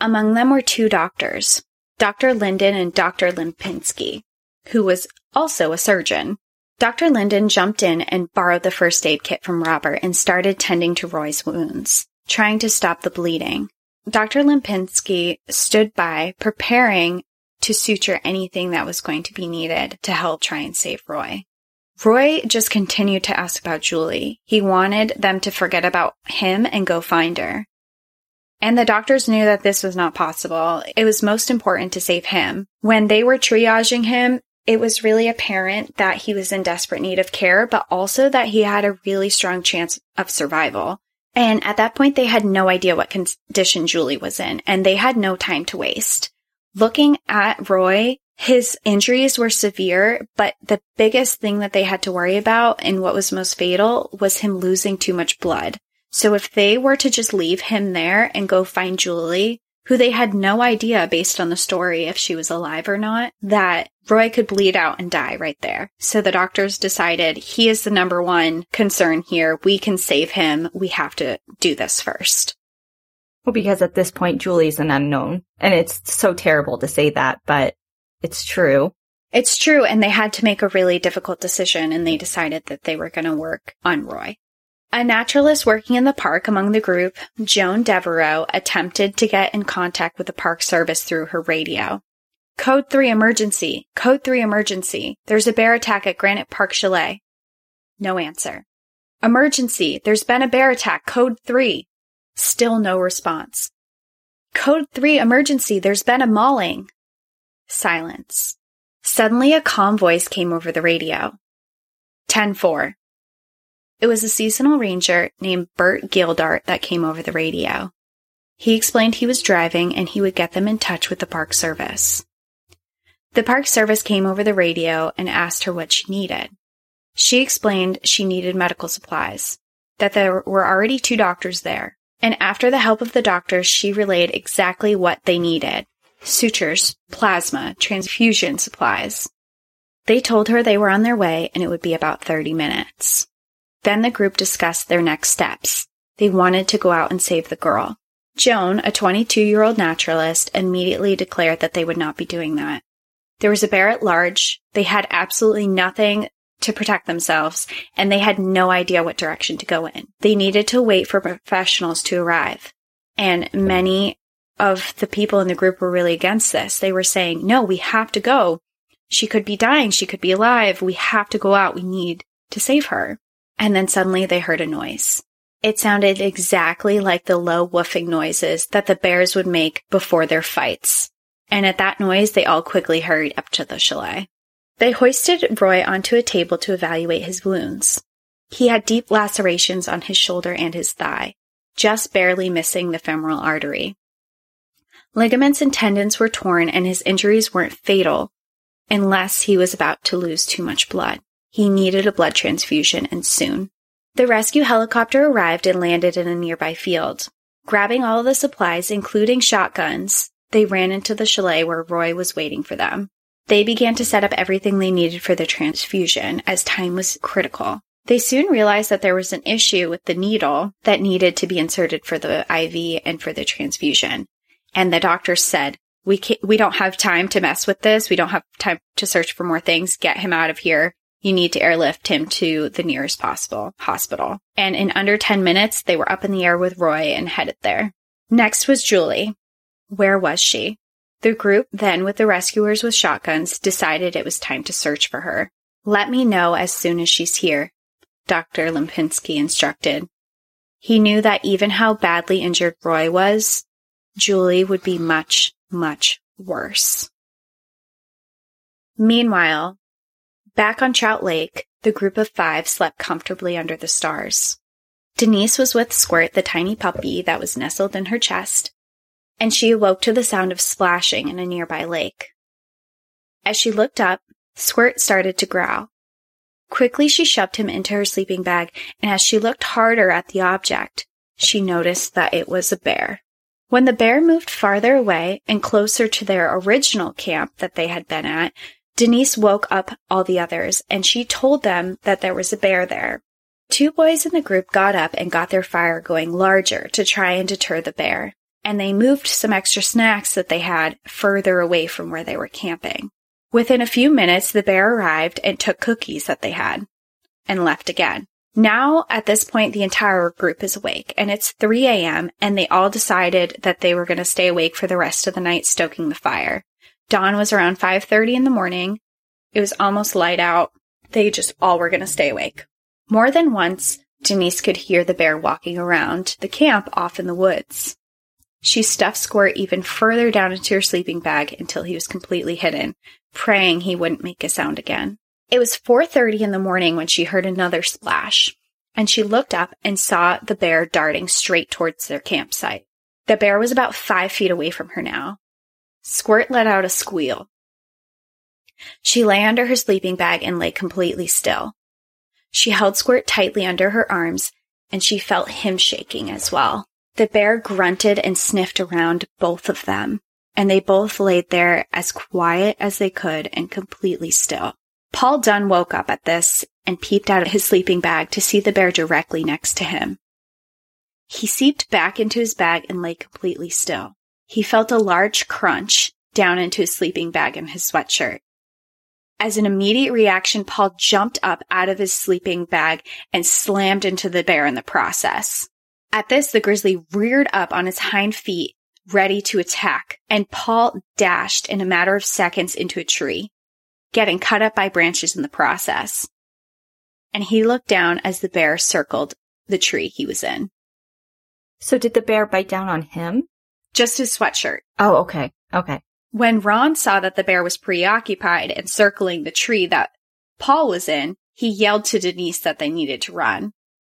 [SPEAKER 1] Among them were two doctors, Dr. Linden and Dr. Limpinski, who was also a surgeon. Dr. Linden jumped in and borrowed the first aid kit from Robert and started tending to Roy's wounds, trying to stop the bleeding. Dr. Limpinski stood by, preparing to suture anything that was going to be needed to help try and save Roy. Roy just continued to ask about Julie. He wanted them to forget about him and go find her. And the doctors knew that this was not possible. It was most important to save him. When they were triaging him, it was really apparent that he was in desperate need of care, but also that he had a really strong chance of survival. And at that point, they had no idea what condition Julie was in, and they had no time to waste. Looking at Roy, his injuries were severe, but the biggest thing that they had to worry about and what was most fatal was him losing too much blood. So if they were to just leave him there and go find Julie, who they had no idea based on the story if she was alive or not, that Roy could bleed out and die right there. So the doctors decided he is the number one concern here. We can save him. We have to do this first.
[SPEAKER 2] Well, because at this point, Julie's an unknown. And it's so terrible to say that, but it's true.
[SPEAKER 1] It's true. And they had to make a really difficult decision and they decided that they were going to work on Roy. A naturalist working in the park among the group, Joan Devereaux, attempted to get in contact with the Park Service through her radio. Code 3 emergency. Code 3 emergency. There's a bear attack at Granite Park Chalet. No answer. Emergency. There's been a bear attack. Code 3. Still no response. Code 3 emergency, there's been a mauling. Silence. Suddenly a calm voice came over the radio. 10-4. It was a seasonal ranger named Bert Gildart that came over the radio. He explained he was driving and he would get them in touch with the Park Service. The Park Service came over the radio and asked her what she needed. She explained she needed medical supplies, that there were already two doctors there, and after the help of the doctors, she relayed exactly what they needed sutures, plasma, transfusion supplies. They told her they were on their way and it would be about 30 minutes. Then the group discussed their next steps. They wanted to go out and save the girl. Joan, a 22 year old naturalist, immediately declared that they would not be doing that. There was a bear at large. They had absolutely nothing to protect themselves and they had no idea what direction to go in. They needed to wait for professionals to arrive. And many of the people in the group were really against this. They were saying, no, we have to go. She could be dying. She could be alive. We have to go out. We need to save her. And then suddenly they heard a noise. It sounded exactly like the low woofing noises that the bears would make before their fights. And at that noise, they all quickly hurried up to the chalet. They hoisted Roy onto a table to evaluate his wounds. He had deep lacerations on his shoulder and his thigh, just barely missing the femoral artery. Ligaments and tendons were torn and his injuries weren't fatal unless he was about to lose too much blood. He needed a blood transfusion and soon. The rescue helicopter arrived and landed in a nearby field. Grabbing all of the supplies, including shotguns, they ran into the chalet where Roy was waiting for them. They began to set up everything they needed for the transfusion as time was critical. They soon realized that there was an issue with the needle that needed to be inserted for the IV and for the transfusion. And the doctor said, we can't, we don't have time to mess with this. We don't have time to search for more things. Get him out of here. You need to airlift him to the nearest possible hospital. And in under 10 minutes, they were up in the air with Roy and headed there. Next was Julie. Where was she? The group, then with the rescuers with shotguns, decided it was time to search for her. Let me know as soon as she's here, Dr. Limpinski instructed. He knew that even how badly injured Roy was, Julie would be much, much worse. Meanwhile, back on Trout Lake, the group of five slept comfortably under the stars. Denise was with Squirt, the tiny puppy that was nestled in her chest, and she awoke to the sound of splashing in a nearby lake. As she looked up, Squirt started to growl. Quickly, she shoved him into her sleeping bag, and as she looked harder at the object, she noticed that it was a bear. When the bear moved farther away and closer to their original camp that they had been at, Denise woke up all the others and she told them that there was a bear there. Two boys in the group got up and got their fire going larger to try and deter the bear, and they moved some extra snacks that they had further away from where they were camping. Within a few minutes, the bear arrived and took cookies that they had and left again. Now, at this point, the entire group is awake and it's 3 a.m. and they all decided that they were going to stay awake for the rest of the night stoking the fire. Dawn was around 5.30 in the morning. It was almost light out. They just all were going to stay awake. More than once, Denise could hear the bear walking around the camp off in the woods. She stuffed Squirt even further down into her sleeping bag until he was completely hidden, praying he wouldn't make a sound again. It was 4:30 in the morning when she heard another splash, and she looked up and saw the bear darting straight towards their campsite. The bear was about 5 feet away from her now. Squirt let out a squeal. She lay under her sleeping bag and lay completely still. She held Squirt tightly under her arms, and she felt him shaking as well. The bear grunted and sniffed around both of them, and they both laid there as quiet as they could and completely still. Paul Dunn woke up at this and peeped out of his sleeping bag to see the bear directly next to him. He seeped back into his bag and lay completely still. He felt a large crunch down into his sleeping bag and his sweatshirt. As an immediate reaction, Paul jumped up out of his sleeping bag and slammed into the bear in the process. At this, the grizzly reared up on its hind feet, ready to attack, and Paul dashed in a matter of seconds into a tree getting cut up by branches in the process. And he looked down as the bear circled the tree he was in.
[SPEAKER 2] So did the bear bite down on him?
[SPEAKER 1] Just his sweatshirt.
[SPEAKER 2] Oh, okay. Okay.
[SPEAKER 1] When Ron saw that the bear was preoccupied and circling the tree that Paul was in, he yelled to Denise that they needed to run.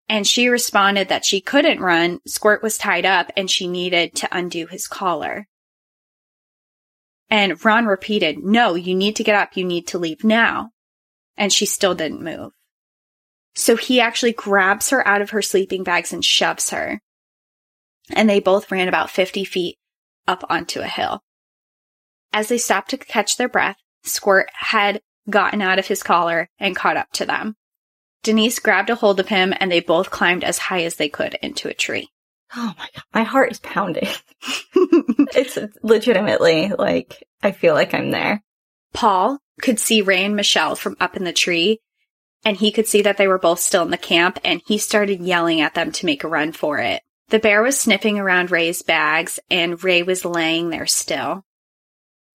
[SPEAKER 1] And she responded that she couldn't run. Squirt was tied up and she needed to undo his collar. And Ron repeated, no, you need to get up. You need to leave now. And she still didn't move. So he actually grabs her out of her sleeping bags and shoves her. And they both ran about 50 feet up onto a hill. As they stopped to catch their breath, Squirt had gotten out of his collar and caught up to them. Denise grabbed a hold of him and they both climbed as high as they could into a tree.
[SPEAKER 2] Oh my god, my heart is pounding. it's legitimately like I feel like I'm there.
[SPEAKER 1] Paul could see Ray and Michelle from up in the tree, and he could see that they were both still in the camp, and he started yelling at them to make a run for it. The bear was sniffing around Ray's bags, and Ray was laying there still.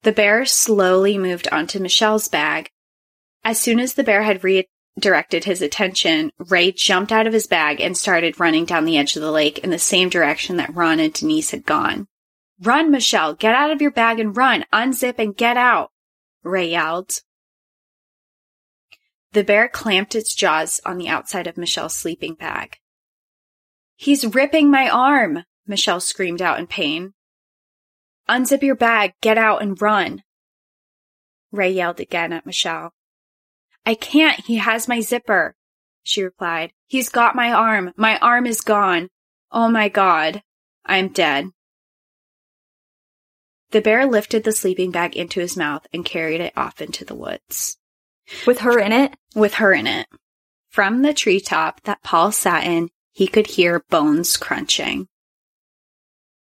[SPEAKER 1] The bear slowly moved onto Michelle's bag. As soon as the bear had re- directed his attention, Ray jumped out of his bag and started running down the edge of the lake in the same direction that Ron and Denise had gone. Run, Michelle! Get out of your bag and run! Unzip and get out! Ray yelled. The bear clamped its jaws on the outside of Michelle's sleeping bag. He's ripping my arm! Michelle screamed out in pain. Unzip your bag, get out and run! Ray yelled again at Michelle. I can't. He has my zipper, she replied. He's got my arm. My arm is gone. Oh my God. I'm dead. The bear lifted the sleeping bag into his mouth and carried it off into the woods.
[SPEAKER 2] With her in it?
[SPEAKER 1] With her in it. From the treetop that Paul sat in, he could hear bones crunching.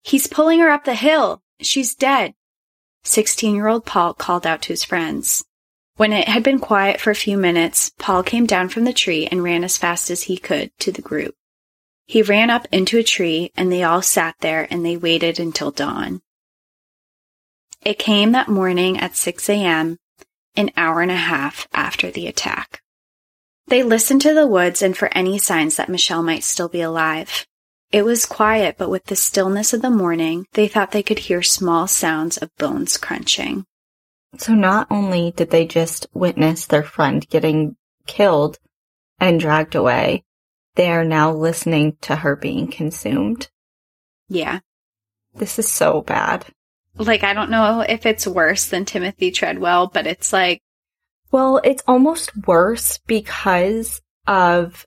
[SPEAKER 1] He's pulling her up the hill. She's dead. 16 year old Paul called out to his friends. When it had been quiet for a few minutes, Paul came down from the tree and ran as fast as he could to the group. He ran up into a tree and they all sat there and they waited until dawn. It came that morning at 6 a.m., an hour and a half after the attack. They listened to the woods and for any signs that Michelle might still be alive. It was quiet, but with the stillness of the morning, they thought they could hear small sounds of bones crunching.
[SPEAKER 2] So not only did they just witness their friend getting killed and dragged away, they are now listening to her being consumed.
[SPEAKER 1] Yeah.
[SPEAKER 2] This is so bad.
[SPEAKER 1] Like, I don't know if it's worse than Timothy Treadwell, but it's like,
[SPEAKER 2] Well, it's almost worse because of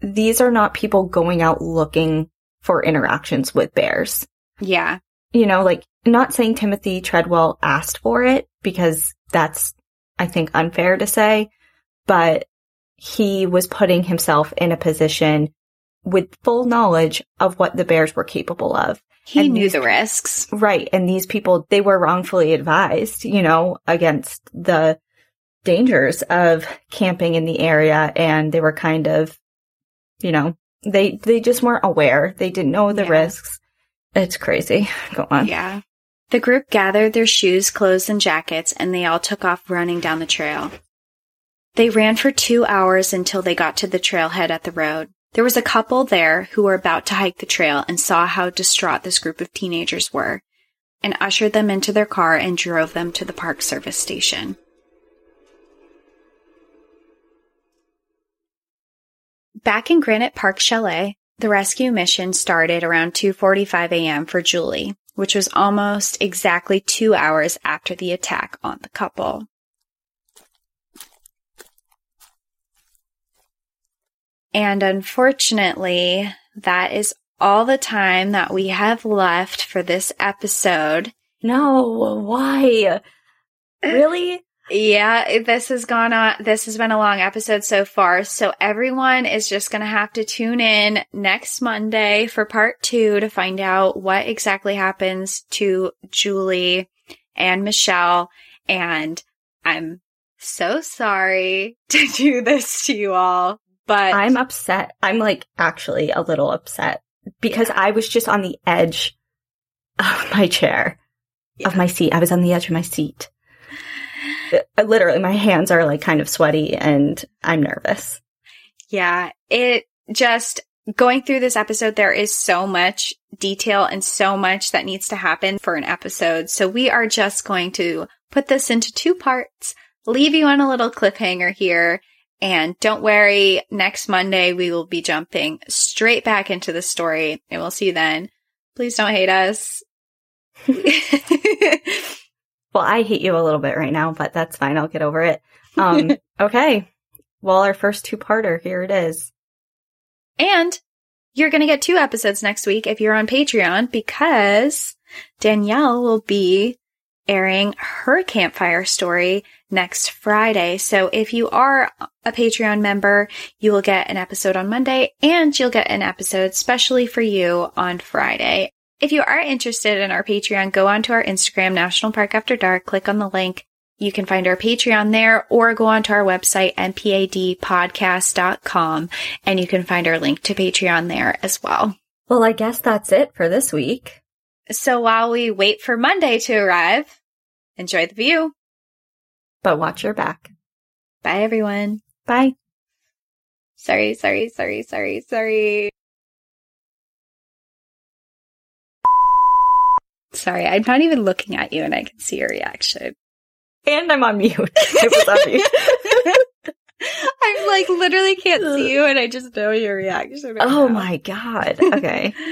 [SPEAKER 2] these are not people going out looking for interactions with bears.
[SPEAKER 1] yeah,
[SPEAKER 2] You know, like not saying Timothy Treadwell asked for it because that's, I think, unfair to say, but he was putting himself in a position with full knowledge of what the bears were capable of.
[SPEAKER 1] he
[SPEAKER 2] And
[SPEAKER 1] knew
[SPEAKER 2] these-
[SPEAKER 1] the risks.
[SPEAKER 2] Right. And these people, they were wrongfully advised, you know, against the dangers of camping in the area. And they were kind of, you know, they, they just weren't aware. They didn't know the
[SPEAKER 1] Yeah.
[SPEAKER 2] risks. It's crazy. Go on.
[SPEAKER 1] Yeah. The group gathered their shoes, clothes, and jackets, and they all took off running down the trail. They ran for two hours until they got to the trailhead at the road. There was a couple there who were about to hike the trail and saw how distraught this group of teenagers were, and ushered them into their car and drove them to the Park Service station. Back in Granite Park Chalet, the rescue mission started around 2:45 a.m. for Julie, which was almost exactly 2 hours after the attack on the couple. And unfortunately, that is all the time that we have left for this episode.
[SPEAKER 2] No, why? Really?
[SPEAKER 1] Yeah, this has gone on. This has been a long episode so far. So everyone is just going to have to tune in next Monday for part two to find out what exactly happens to Julie and Michelle. And I'm so sorry to do this to you all, but
[SPEAKER 2] I'm upset. I'm like actually a little upset because I was just on the edge of my chair, of my seat. I was on the edge of my seat. Uh, Literally, my hands are like kind of sweaty and I'm nervous.
[SPEAKER 1] Yeah, it just going through this episode, there is so much detail and so much that needs to happen for an episode. So we are just going to put this into two parts, leave you on a little cliffhanger here. And don't worry, next Monday we will be jumping straight back into the story and we'll see you then. Please don't hate us.
[SPEAKER 2] Well, I hate you a little bit right now, but that's fine. I'll get over it. Um, okay. Well, our first two parter, here it is.
[SPEAKER 1] And you're going to get two episodes next week if you're on Patreon because Danielle will be airing her campfire story next Friday. So if you are a Patreon member, you will get an episode on Monday and you'll get an episode specially for you on Friday. If you are interested in our Patreon, go onto our Instagram, National Park After Dark, click on the link. You can find our Patreon there or go onto our website, npadpodcast.com, and you can find our link to Patreon there as well.
[SPEAKER 2] Well, I guess that's it for this week.
[SPEAKER 1] So while we wait for Monday to arrive, enjoy the view.
[SPEAKER 2] But watch your back.
[SPEAKER 1] Bye, everyone.
[SPEAKER 2] Bye.
[SPEAKER 1] Sorry, sorry, sorry, sorry, sorry. Sorry, I'm not even looking at you and I can see your reaction.
[SPEAKER 2] And I'm on mute. it was on mute.
[SPEAKER 1] I'm like literally can't see you and I just know your reaction. right
[SPEAKER 2] Oh
[SPEAKER 1] now.
[SPEAKER 2] my god. Okay.